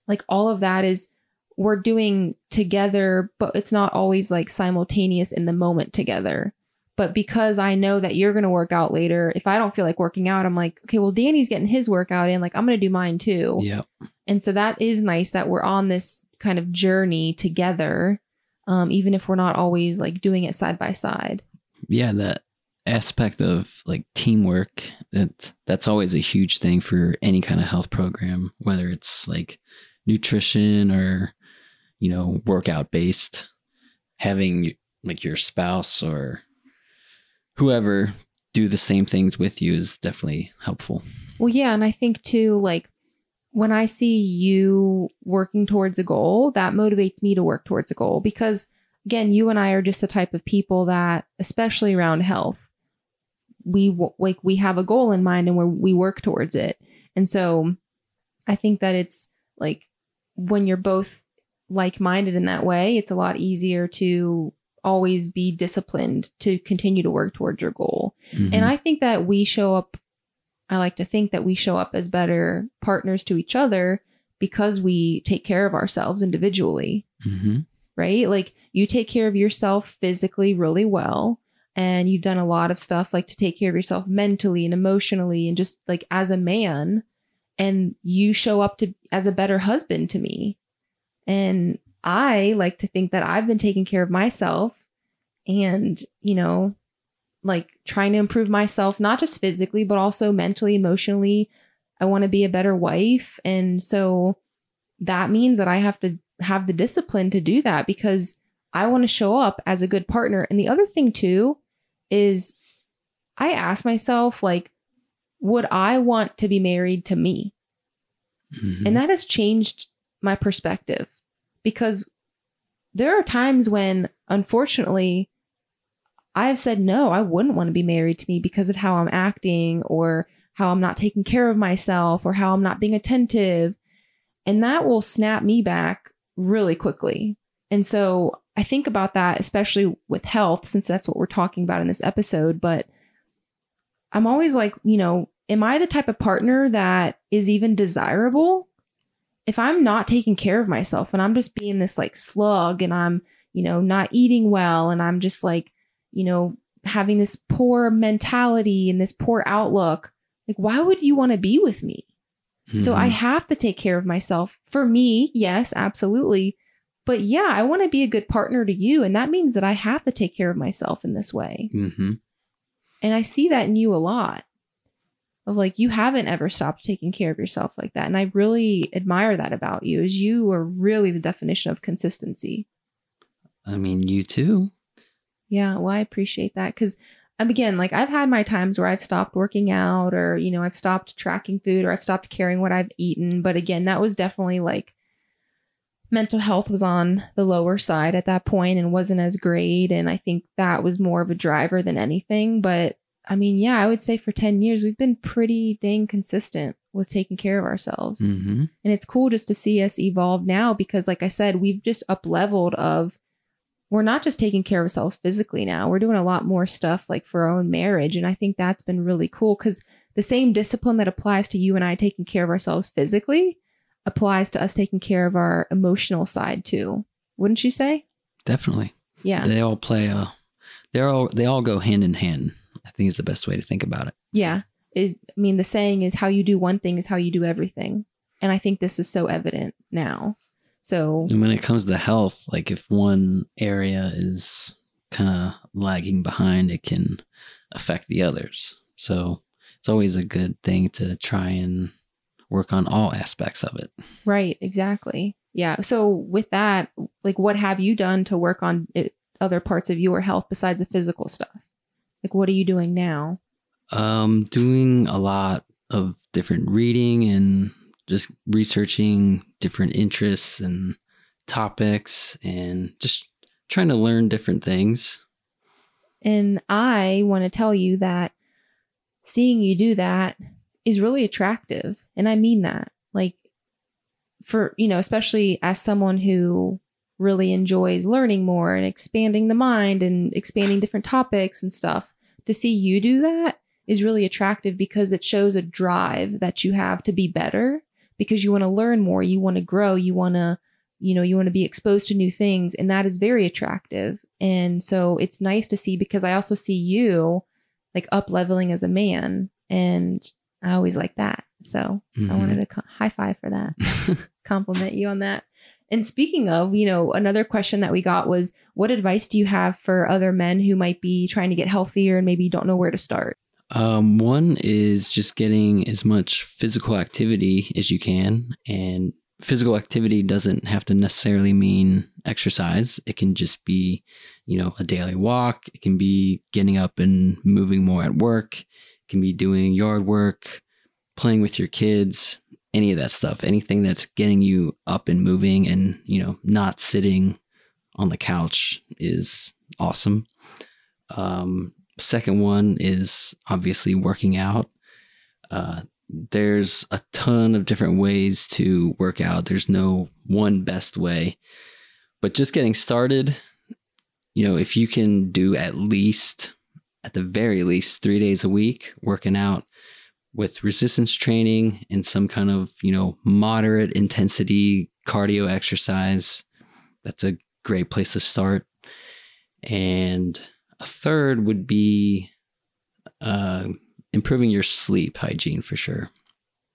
B: like all of that is we're doing together, but it's not always like simultaneous in the moment together. But because I know that you're going to work out later, if I don't feel like working out, I'm like, okay, well, Danny's getting his workout in. Like, I'm going to do mine too.
C: Yeah.
B: And so that is nice that we're on this kind of journey together, um, even if we're not always like doing it side by side.
C: Yeah. That aspect of like teamwork that that's always a huge thing for any kind of health program, whether it's like nutrition or, you know, workout based, having like your spouse or whoever do the same things with you is definitely helpful.
B: Well, yeah. And I think too, like when I see you working towards a goal, that motivates me to work towards a goal because, again, you and I are just the type of people that, especially around health, we like we have a goal in mind and we we work towards it. And so I think that it's like when you're both like minded in that way, it's a lot easier to always be disciplined to continue to work towards your goal.
C: Mhm.
B: And I think that we show up, I like to think that we show up as better partners to each other because we take care of ourselves individually,
C: Mhm.
B: right? Like you take care of yourself physically really well. And you've done a lot of stuff like to take care of yourself mentally and emotionally and just like as a man. And you show up to as a better husband to me. And I like to think that I've been taking care of myself and, you know, like trying to improve myself, not just physically, but also mentally, emotionally. I want to be a better wife. And so that means that I have to have the discipline to do that because I want to show up as a good partner. And the other thing, too, is I ask myself, like, would I want to be married to me? Mm-hmm. And that has changed my perspective because there are times when, unfortunately, I've said, no, I wouldn't want to be married to me because of how I'm acting or how I'm not taking care of myself or how I'm not being attentive. And that will snap me back really quickly. And so I think about that, especially with health, since that's what we're talking about in this episode. But I'm always like, you know, am I the type of partner that is even desirable? If I'm not taking care of myself and I'm just being this like slug and I'm, you know, not eating well and I'm just like, you know, having this poor mentality and this poor outlook, like, why would you want to be with me? Mm-hmm. So I mm-hmm. have to take care of myself. For me, yes, absolutely. But yeah, I want to be a good partner to you. And that means that I have to take care of myself in this way. Mm-hmm. And I see that in you a lot of like, you haven't ever stopped taking care of yourself like that. And I really admire that about you, is you are really the definition of consistency.
C: I mean, you too.
B: Yeah, well, I appreciate that because um, again, like I've had my times where I've stopped working out or, you know, I've stopped tracking food or I've stopped caring what I've eaten. But again, that was definitely like mental health was on the lower side at that point and wasn't as great. And I think that was more of a driver than anything. But I mean, yeah, I would say for 10 years, we've been pretty dang consistent with taking care of ourselves. Mm-hmm. And it's cool just to see us evolve now because, like I said, we've just up leveled of we're not just taking care of ourselves physically now. We're doing a lot more stuff like for our own marriage. And I think that's been really cool because the same discipline that applies to you and I taking care of ourselves physically applies to us taking care of our emotional side too. Wouldn't you say?
C: Definitely.
B: Yeah.
C: They all play a they're all they all go hand in hand. I think is the best way to think about it.
B: Yeah. It, I mean the saying is how you do one thing is how you do everything. And I think this is so evident now. So
C: and when it comes to health, like if one area is kind of lagging behind, it can affect the others. So it's always a good thing to try and work on all aspects of it.
B: Right, exactly. Yeah. So with that, like what have you done to work on it, other parts of your health besides the physical stuff? Like what are you doing now?
C: Um doing a lot of different reading and just researching different interests and topics and just trying to learn different things.
B: And I want to tell you that seeing you do that is really attractive. And I mean that. Like, for, you know, especially as someone who really enjoys learning more and expanding the mind and expanding different topics and stuff, to see you do that is really attractive because it shows a drive that you have to be better because you want to learn more, you want to grow, you want to, you know, you want to be exposed to new things. And that is very attractive. And so it's nice to see because I also see you like up leveling as a man. And I always like that. So mm-hmm. I wanted to co- high five for that, compliment you on that. And speaking of, you know, another question that we got was what advice do you have for other men who might be trying to get healthier and maybe don't know where to start?
C: Um, one is just getting as much physical activity as you can. And physical activity doesn't have to necessarily mean exercise. It can just be, you know, a daily walk. It can be getting up and moving more at work. It can be doing yard work, playing with your kids, any of that stuff. Anything that's getting you up and moving and, you know, not sitting on the couch is awesome. Um, Second one is obviously working out. Uh, there's a ton of different ways to work out. There's no one best way, but just getting started, you know, if you can do at least, at the very least, three days a week working out with resistance training and some kind of, you know, moderate intensity cardio exercise, that's a great place to start. And a third would be uh, improving your sleep hygiene for sure.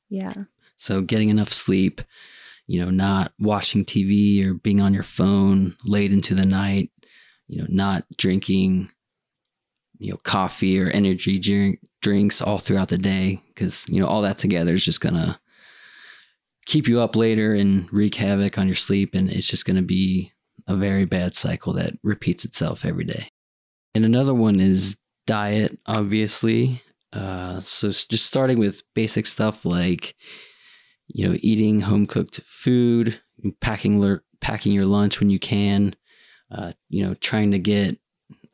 B: Yeah.
C: So getting enough sleep, you know, not watching TV or being on your phone late into the night, you know, not drinking, you know, coffee or energy drink, drinks all throughout the day because, you know, all that together is just to keep you up later and wreak havoc on your sleep. And it's just to be a very bad cycle that repeats itself every day. And another one is diet, obviously. Uh, so just starting with basic stuff like, you know, eating home cooked food, packing packing your lunch when you can, uh, you know, trying to get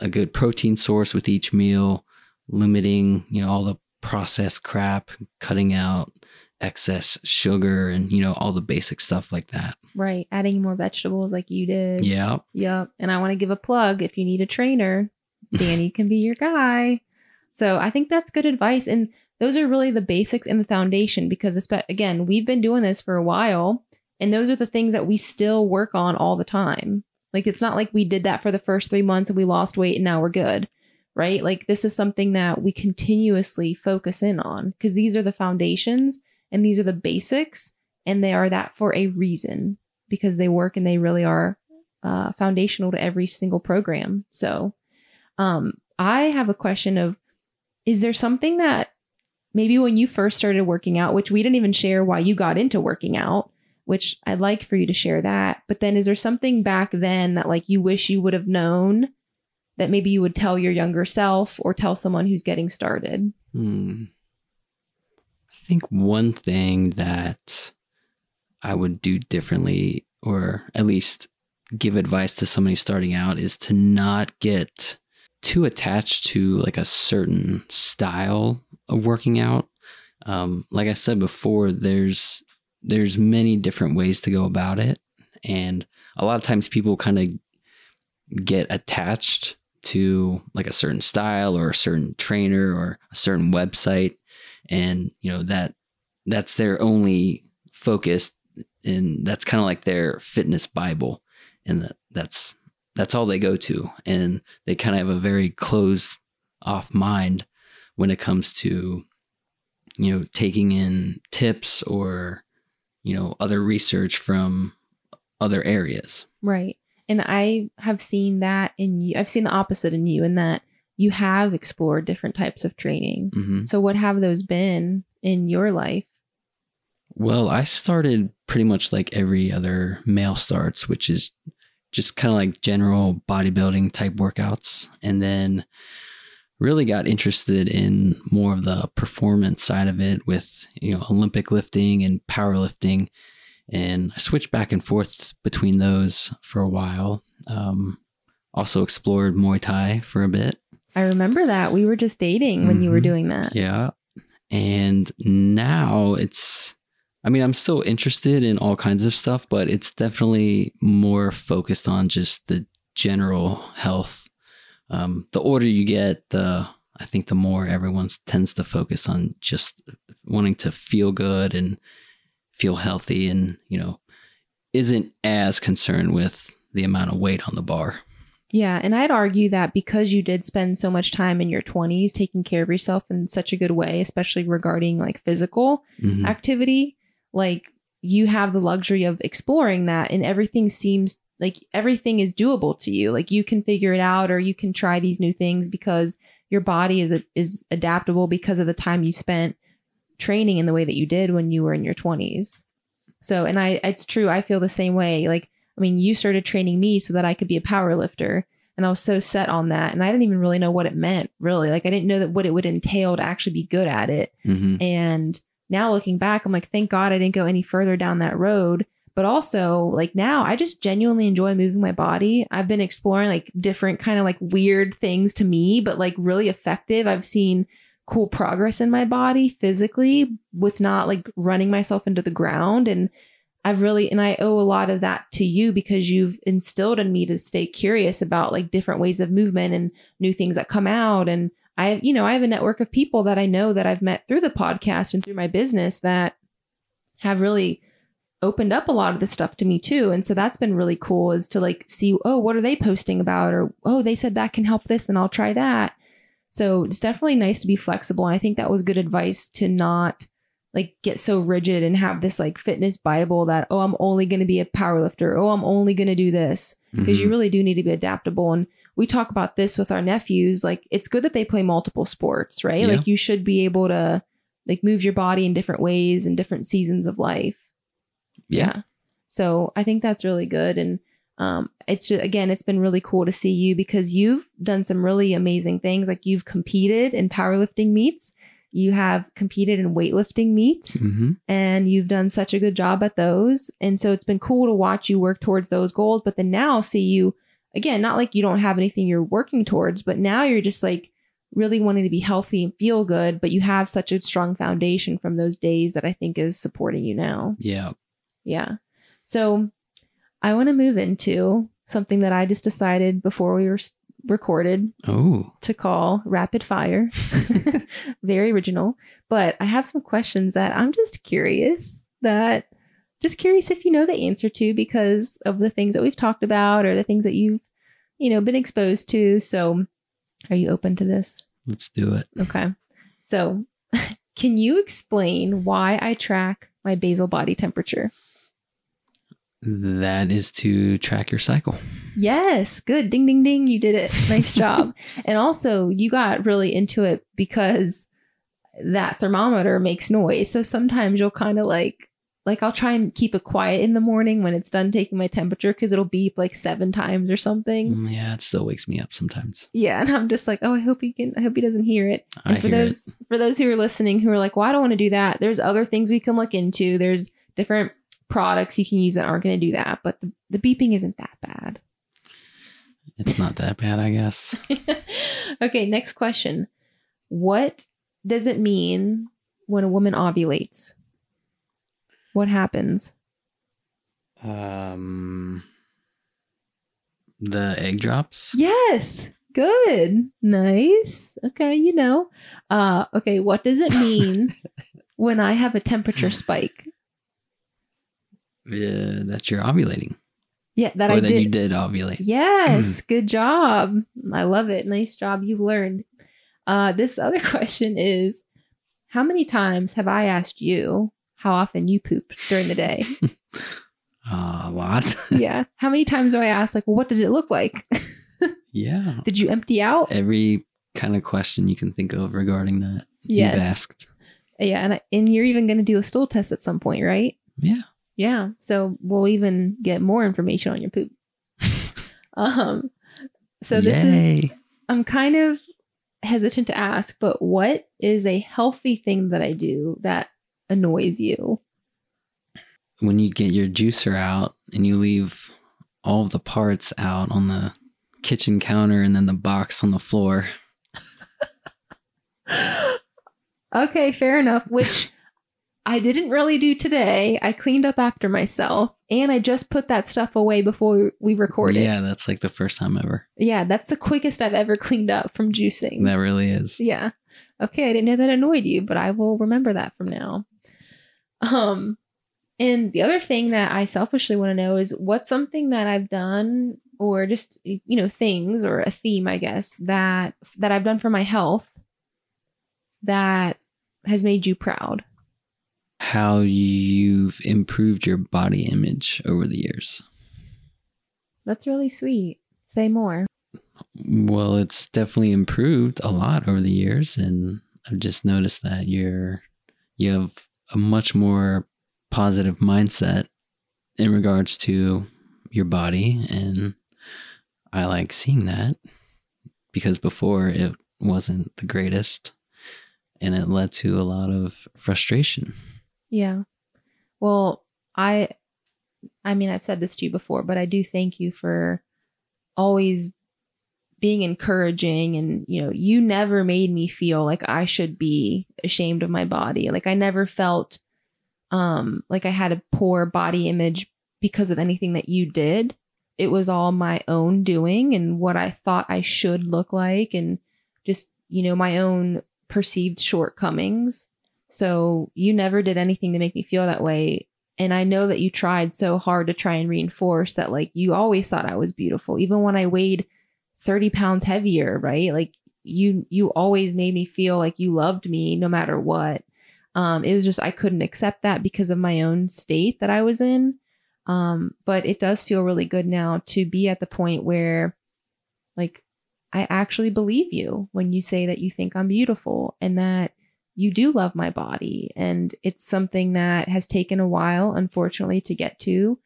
C: a good protein source with each meal, limiting, you know, all the processed crap, cutting out excess sugar and, you know, all the basic stuff like that.
B: Right. Adding more vegetables like you did.
C: Yeah.
B: Yep. And I want to give a plug if you need a trainer, Danny can be your guy. So I think that's good advice. And those are really the basics and the foundation because, it's, again, we've been doing this for a while. And those are the things that we still work on all the time. Like it's not like we did that for the first three months and we lost weight and now we're good, right? Like this is something that we continuously focus in on because these are the foundations and these are the basics and they are that for a reason because they work and they really are uh, foundational to every single program. So um, I have a question of is there something that maybe when you first started working out, which we didn't even share why you got into working out, which I'd like for you to share that. But then is there something back then that like you wish you would have known that maybe you would tell your younger self or tell someone who's getting started?
C: Hmm. I think one thing that I would do differently, or at least give advice to somebody starting out, is to not get too attached to like a certain style of working out. Um, like I said before, there's there's many different ways to go about it. And a lot of times people kind of get attached to like a certain style or a certain trainer or a certain website. And you know that that's their only focus and that's kind of like their fitness bible. And that, that's that's all they go to. And they kind of have a very closed off mind when it comes to you know taking in tips or you know, other research from other areas.
B: Right. And I have seen that in you. I've seen the opposite in you in that you have explored different types of training. Mm-hmm. So, what have those been in your life?
C: Well, I started pretty much like every other male starts, which is just kind of like general bodybuilding type workouts. And then really got interested in more of the performance side of it with you know Olympic lifting and powerlifting, and I switched back and forth between those for a while. Um, also explored Muay Thai for a bit.
B: I remember that we were just dating when mm-hmm. you were mm-hmm. doing that.
C: Yeah, and now it's. I mean, I'm still interested in all kinds of stuff, but it's definitely more focused on just the general health um, the older you get, the I think the more everyone tends to focus on just wanting to feel good and feel healthy, and you know, isn't as concerned with the amount of weight on the bar.
B: Yeah, and I'd argue that because you did spend so much time in your 20s taking care of yourself in such a good way, especially regarding like physical mm-hmm. activity, like you have the luxury of exploring that and everything seems like everything is doable to you. Like you can figure it out or you can try these new things because your body is a, is adaptable because of the time you spent training in the way that you did when you were in your 20s. So, and I it's true, I feel the same way. Like I mean, you started training me so that I could be a power lifter and I was so set on that and I didn't even really know what it meant, really. Like I didn't know that what it would entail to actually be good at it. Mm-hmm. And now looking back, I'm like, thank God I didn't go any further down that road but also like now I just genuinely enjoy moving my body. I've been exploring like different kind of like weird things to me, but like really effective. I've seen cool progress in my body physically with not like running myself into the ground and I've really and I owe a lot of that to you because you've instilled in me to stay curious about like different ways of movement and new things that come out and I you know I have a network of people that I know that I've met through the podcast and through my business that have really opened up a lot of this stuff to me too. And so that's been really cool is to like see, oh, what are they posting about? Or, oh, they said that can help this and I'll try that. So it's definitely nice to be flexible. And I think that was good advice to not like get so rigid and have this like fitness bible that oh i'm only going to be a powerlifter oh i'm only going to do this because
C: Mhm.
B: you really do need to be adaptable and we talk about this with our nephews like it's good that they play multiple sports right
C: Yeah.
B: like you should be able to like move your body in different ways in different seasons of life
C: yeah.
B: so i think that's really good and um it's just, again it's been really cool to see you because you've done some really amazing things like you've competed in powerlifting meets you have competed in weightlifting meets
C: hmm
B: and you've done such a good job at those. And so it's been cool to watch you work towards those goals, but then now see you again, not like you don't have anything you're working towards, but now you're just like really wanting to be healthy and feel good, but you have such a strong foundation from those days that I think is supporting you now.
C: Yeah.
B: Yeah. So I want to move into something that I just decided before we were recorded
C: Oh.
B: to call rapid fire. Very original. But I have some questions that I'm just curious that just curious if you know the answer to because of the things that we've talked about or the things that you've, you know, been exposed to. So are you open to this?
C: Let's do it.
B: Okay. So can you explain why I track my basal body temperature?
C: That is to track your cycle.
B: Yes, good. Ding, ding, ding. You did it. Nice job. and also, you got really into it because that thermometer makes noise. So sometimes you'll kind of like, like I'll try and keep it quiet in the morning when it's done taking my temperature because it'll beep like seven times or something.
C: Mm, Yeah, it still wakes me up sometimes.
B: Yeah, and I'm just like, oh, I hope he can. I hope he doesn't hear it.
C: I
B: And for
C: hear
B: those for those who are listening who are like, well, I don't want to do that. There's other things we can look into. There's different products you can use that aren't going to do that. But the, the beeping isn't that bad.
C: It's not that bad, I guess.
B: okay, next question. What does it mean when a woman ovulates? What happens?
C: Um, the egg drops.
B: Yes. Good. Nice. Okay, you know. Uh okay, what does it mean when I have a temperature spike?
C: Yeah, that you're ovulating,
B: Yeah, that
C: or
B: I
C: that
B: did.
C: you did ovulate.
B: Yes, good job. I love it. Nice job. You've learned. Uh, this other question is How many times have I asked you how often you poop during the day?
C: Uh, a lot.
B: yeah. How many times do I ask, like, well, what did it look like?
C: yeah.
B: did you empty out?
C: Every kind of question you can think of regarding that,
B: Yes.
C: you've asked.
B: Yeah. And, I, and you're even going to do a stool test at some point, right?
C: Yeah.
B: Yeah. So we'll even get more information on your poop. um, so this is, I'm kind of hesitant to ask, but what is a healthy thing that I do that annoys you?
C: when you get your juicer out and you leave all of the parts out on the kitchen counter and then the box on the floor.
B: okay, fair enough. Which I didn't really do today. I cleaned up after myself and I just put that stuff away before we recorded.
C: Yeah, that's like the first time ever.
B: Yeah, that's the quickest I've ever cleaned up from juicing.
C: That really is.
B: Yeah. Okay, I didn't know that annoyed you, but I will remember that from now. Um and the other thing that I selfishly want to know is what's something that I've done or just you know things or a theme I guess that that I've done for my health that has made you proud.
C: How you've improved your body image over the years.
B: That's really sweet. Say more.
C: Well, it's definitely improved a lot over the years and I've just noticed that you're you have a much more positive mindset in regards to your body and I like seeing that because before it wasn't the greatest and it led to a lot of frustration.
B: Yeah. Well, I I mean, I've said this to you before, but I do thank you for always being encouraging and, you know, you never made me feel like I should be ashamed of my body. Like I never felt um like I had a poor body image because of anything that you did. It was all my own doing and what I thought I should look like and just, you know, my own perceived shortcomings. So you never did anything to make me feel that way. And I know that you tried so hard to try and reinforce that, like, you always thought I was beautiful, even when I weighed 30 pounds heavier, right? Like, you, you always made me feel like you loved me no matter what. Um, it was just I couldn't accept that because of my own state that I was in. Um, but it does feel really good now to be at the point where, like, I actually believe you when you say that you think I'm beautiful and that you do love my body. And it's something that has taken a while, unfortunately, to get to.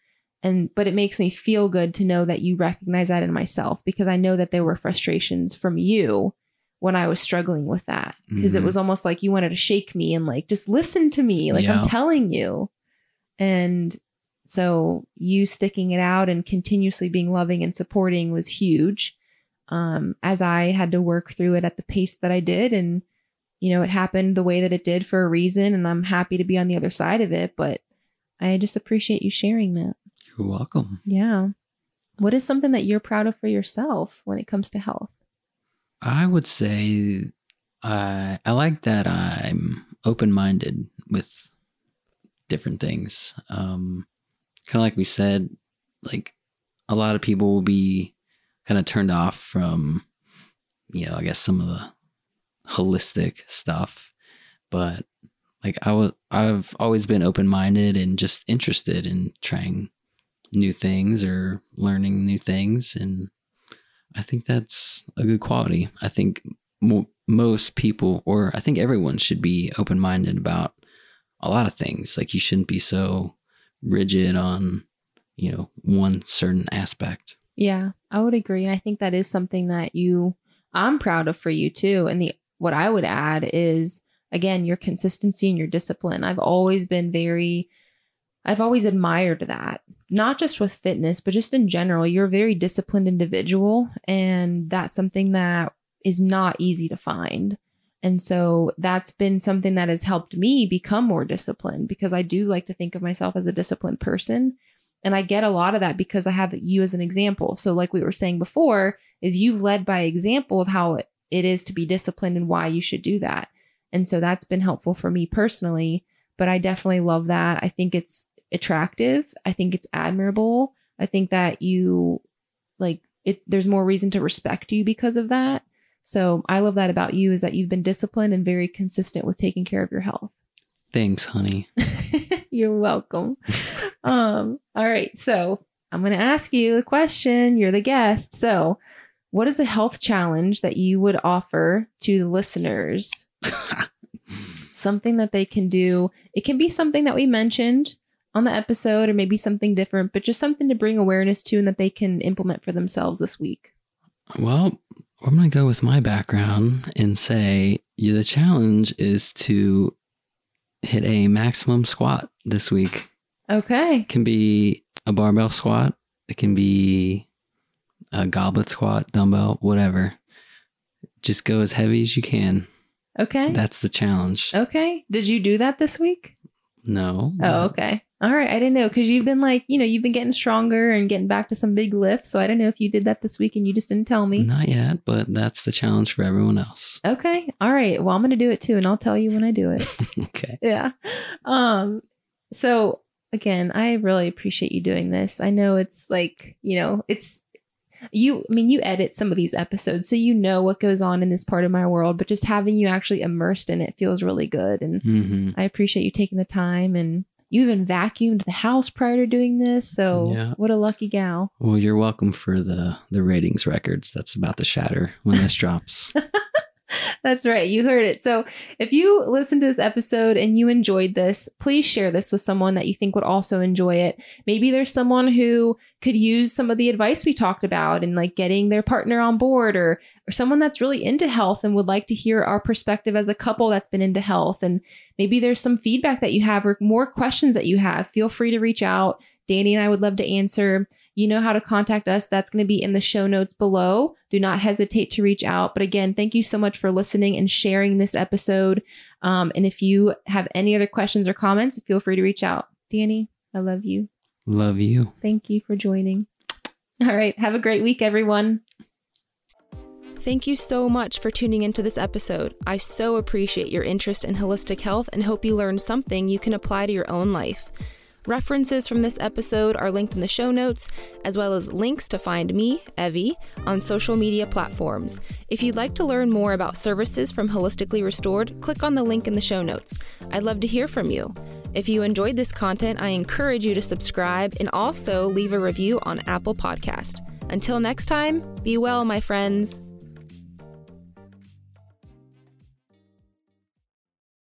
B: And, but it makes me feel good to know that you recognize that in myself because I know that there were frustrations from you when I was struggling with that. Because
C: Mhm.
B: it was almost like you wanted to shake me and like, just listen to me. Like
C: Yeah.
B: I'm telling you. And so you sticking it out and continuously being loving and supporting was huge. Um, as I had to work through it at the pace that I did. And, you know, it happened the way that it did for a reason. And I'm happy to be on the other side of it. But I just appreciate you sharing that.
C: You're welcome.
B: Yeah. What is something that you're proud of for yourself when it comes to health?
C: I would say I I like that I'm open minded with different things. Um, kind of like we said, like a lot of people will be kind of turned off from, you know, I guess some of the holistic stuff, but like I was, I've always been open minded and just interested in trying new things or learning new things and I think that's a good quality. I think mo- most people, or I think everyone, should be open minded about a lot of things. Like you shouldn't be so rigid on, you know, one certain aspect.
B: Yeah, I would agree. And I think that is something that you, I'm proud of for you too. And the, what I would add is, again, your consistency and your discipline. I've always been very, I've always admired that, not just with fitness, but just in general. You're a very disciplined individual. And that's something that is not easy to find. And so that's been something that has helped me become more disciplined because I do like to think of myself as a disciplined person. And I get a lot of that because I have you as an example. So, like we were saying before, is you've led by example of how it, is to be disciplined and why you should do that. And so that's been helpful for me personally. But I definitely love that. I think it's attractive. I think it's admirable. I think that you like it there's more reason to respect you because of that. So I love that about you is that you've been disciplined and very consistent with taking care of your health.
C: Thanks, honey.
B: You're welcome. um, all right. So I'm going to ask you a question. You're the guest. So, what is a health challenge that you would offer to the listeners? something that they can do. It can be something that we mentioned on the episode, or maybe something different, but just something to bring awareness to and that they can implement for themselves this week.
C: Well, I'm going to go with my background and say the challenge is to hit a maximum squat this week.
B: Okay.
C: It can be a barbell squat, it can be a goblet squat, dumbbell, whatever. Just go as heavy as you can.
B: Okay.
C: That's the challenge.
B: okay. Did you do that this week?
C: No.
B: Oh, okay. All right. I didn't know because you've been like, you know, you've been getting stronger and getting back to some big lifts. So I don't know if you did that this week and you just didn't tell me.
C: Not yet, but that's the challenge for everyone else.
B: Okay. All right. Well, I'm going to do it too and I'll tell you when I do it.
C: okay.
B: yeah. Um so again, I really appreciate you doing this. I know it's like, you know, it's you I mean you edit some of these episodes so you know what goes on in this part of my world, but just having you actually immersed in it feels really good and
C: hmm
B: I appreciate you taking the time and you even vacuumed the house prior to doing this. So
C: Yeah.
B: what a lucky gal.
C: Well, you're welcome for the the ratings records that's about to shatter when this drops.
B: That's right. You heard it. So if you listened to this episode and you enjoyed this, please share this with someone that you think would also enjoy it. Maybe there's someone who could use some of the advice we talked about and like getting their partner on board or or someone that's really into health and would like to hear our perspective as a couple that's been into health and maybe there's some feedback that you have or more questions that you have. Feel free to reach out. Danny and I would love to answer. You know how to contact us. That's going to be in the show notes below. Do not hesitate to reach out. But again, thank you so much for listening and sharing this episode. Um, and if you have any other questions or comments, feel free to reach out. Danny, I love you.
C: Love you.
B: Thank you for joining. All right. Have a great week, everyone.
A: Thank you so much for tuning into this episode. I so appreciate your interest in holistic health and hope you learned something you can apply to your own life.
B: References from this episode are linked in the show notes, as well as links to find me, Evie, on social media platforms. If you'd like to learn more about services from Holistically Restored, click on the link in the show notes. I'd love to hear from you. If you enjoyed this content, I encourage you to subscribe and also leave a review on Apple Podcast. Until next time, be well, my friends.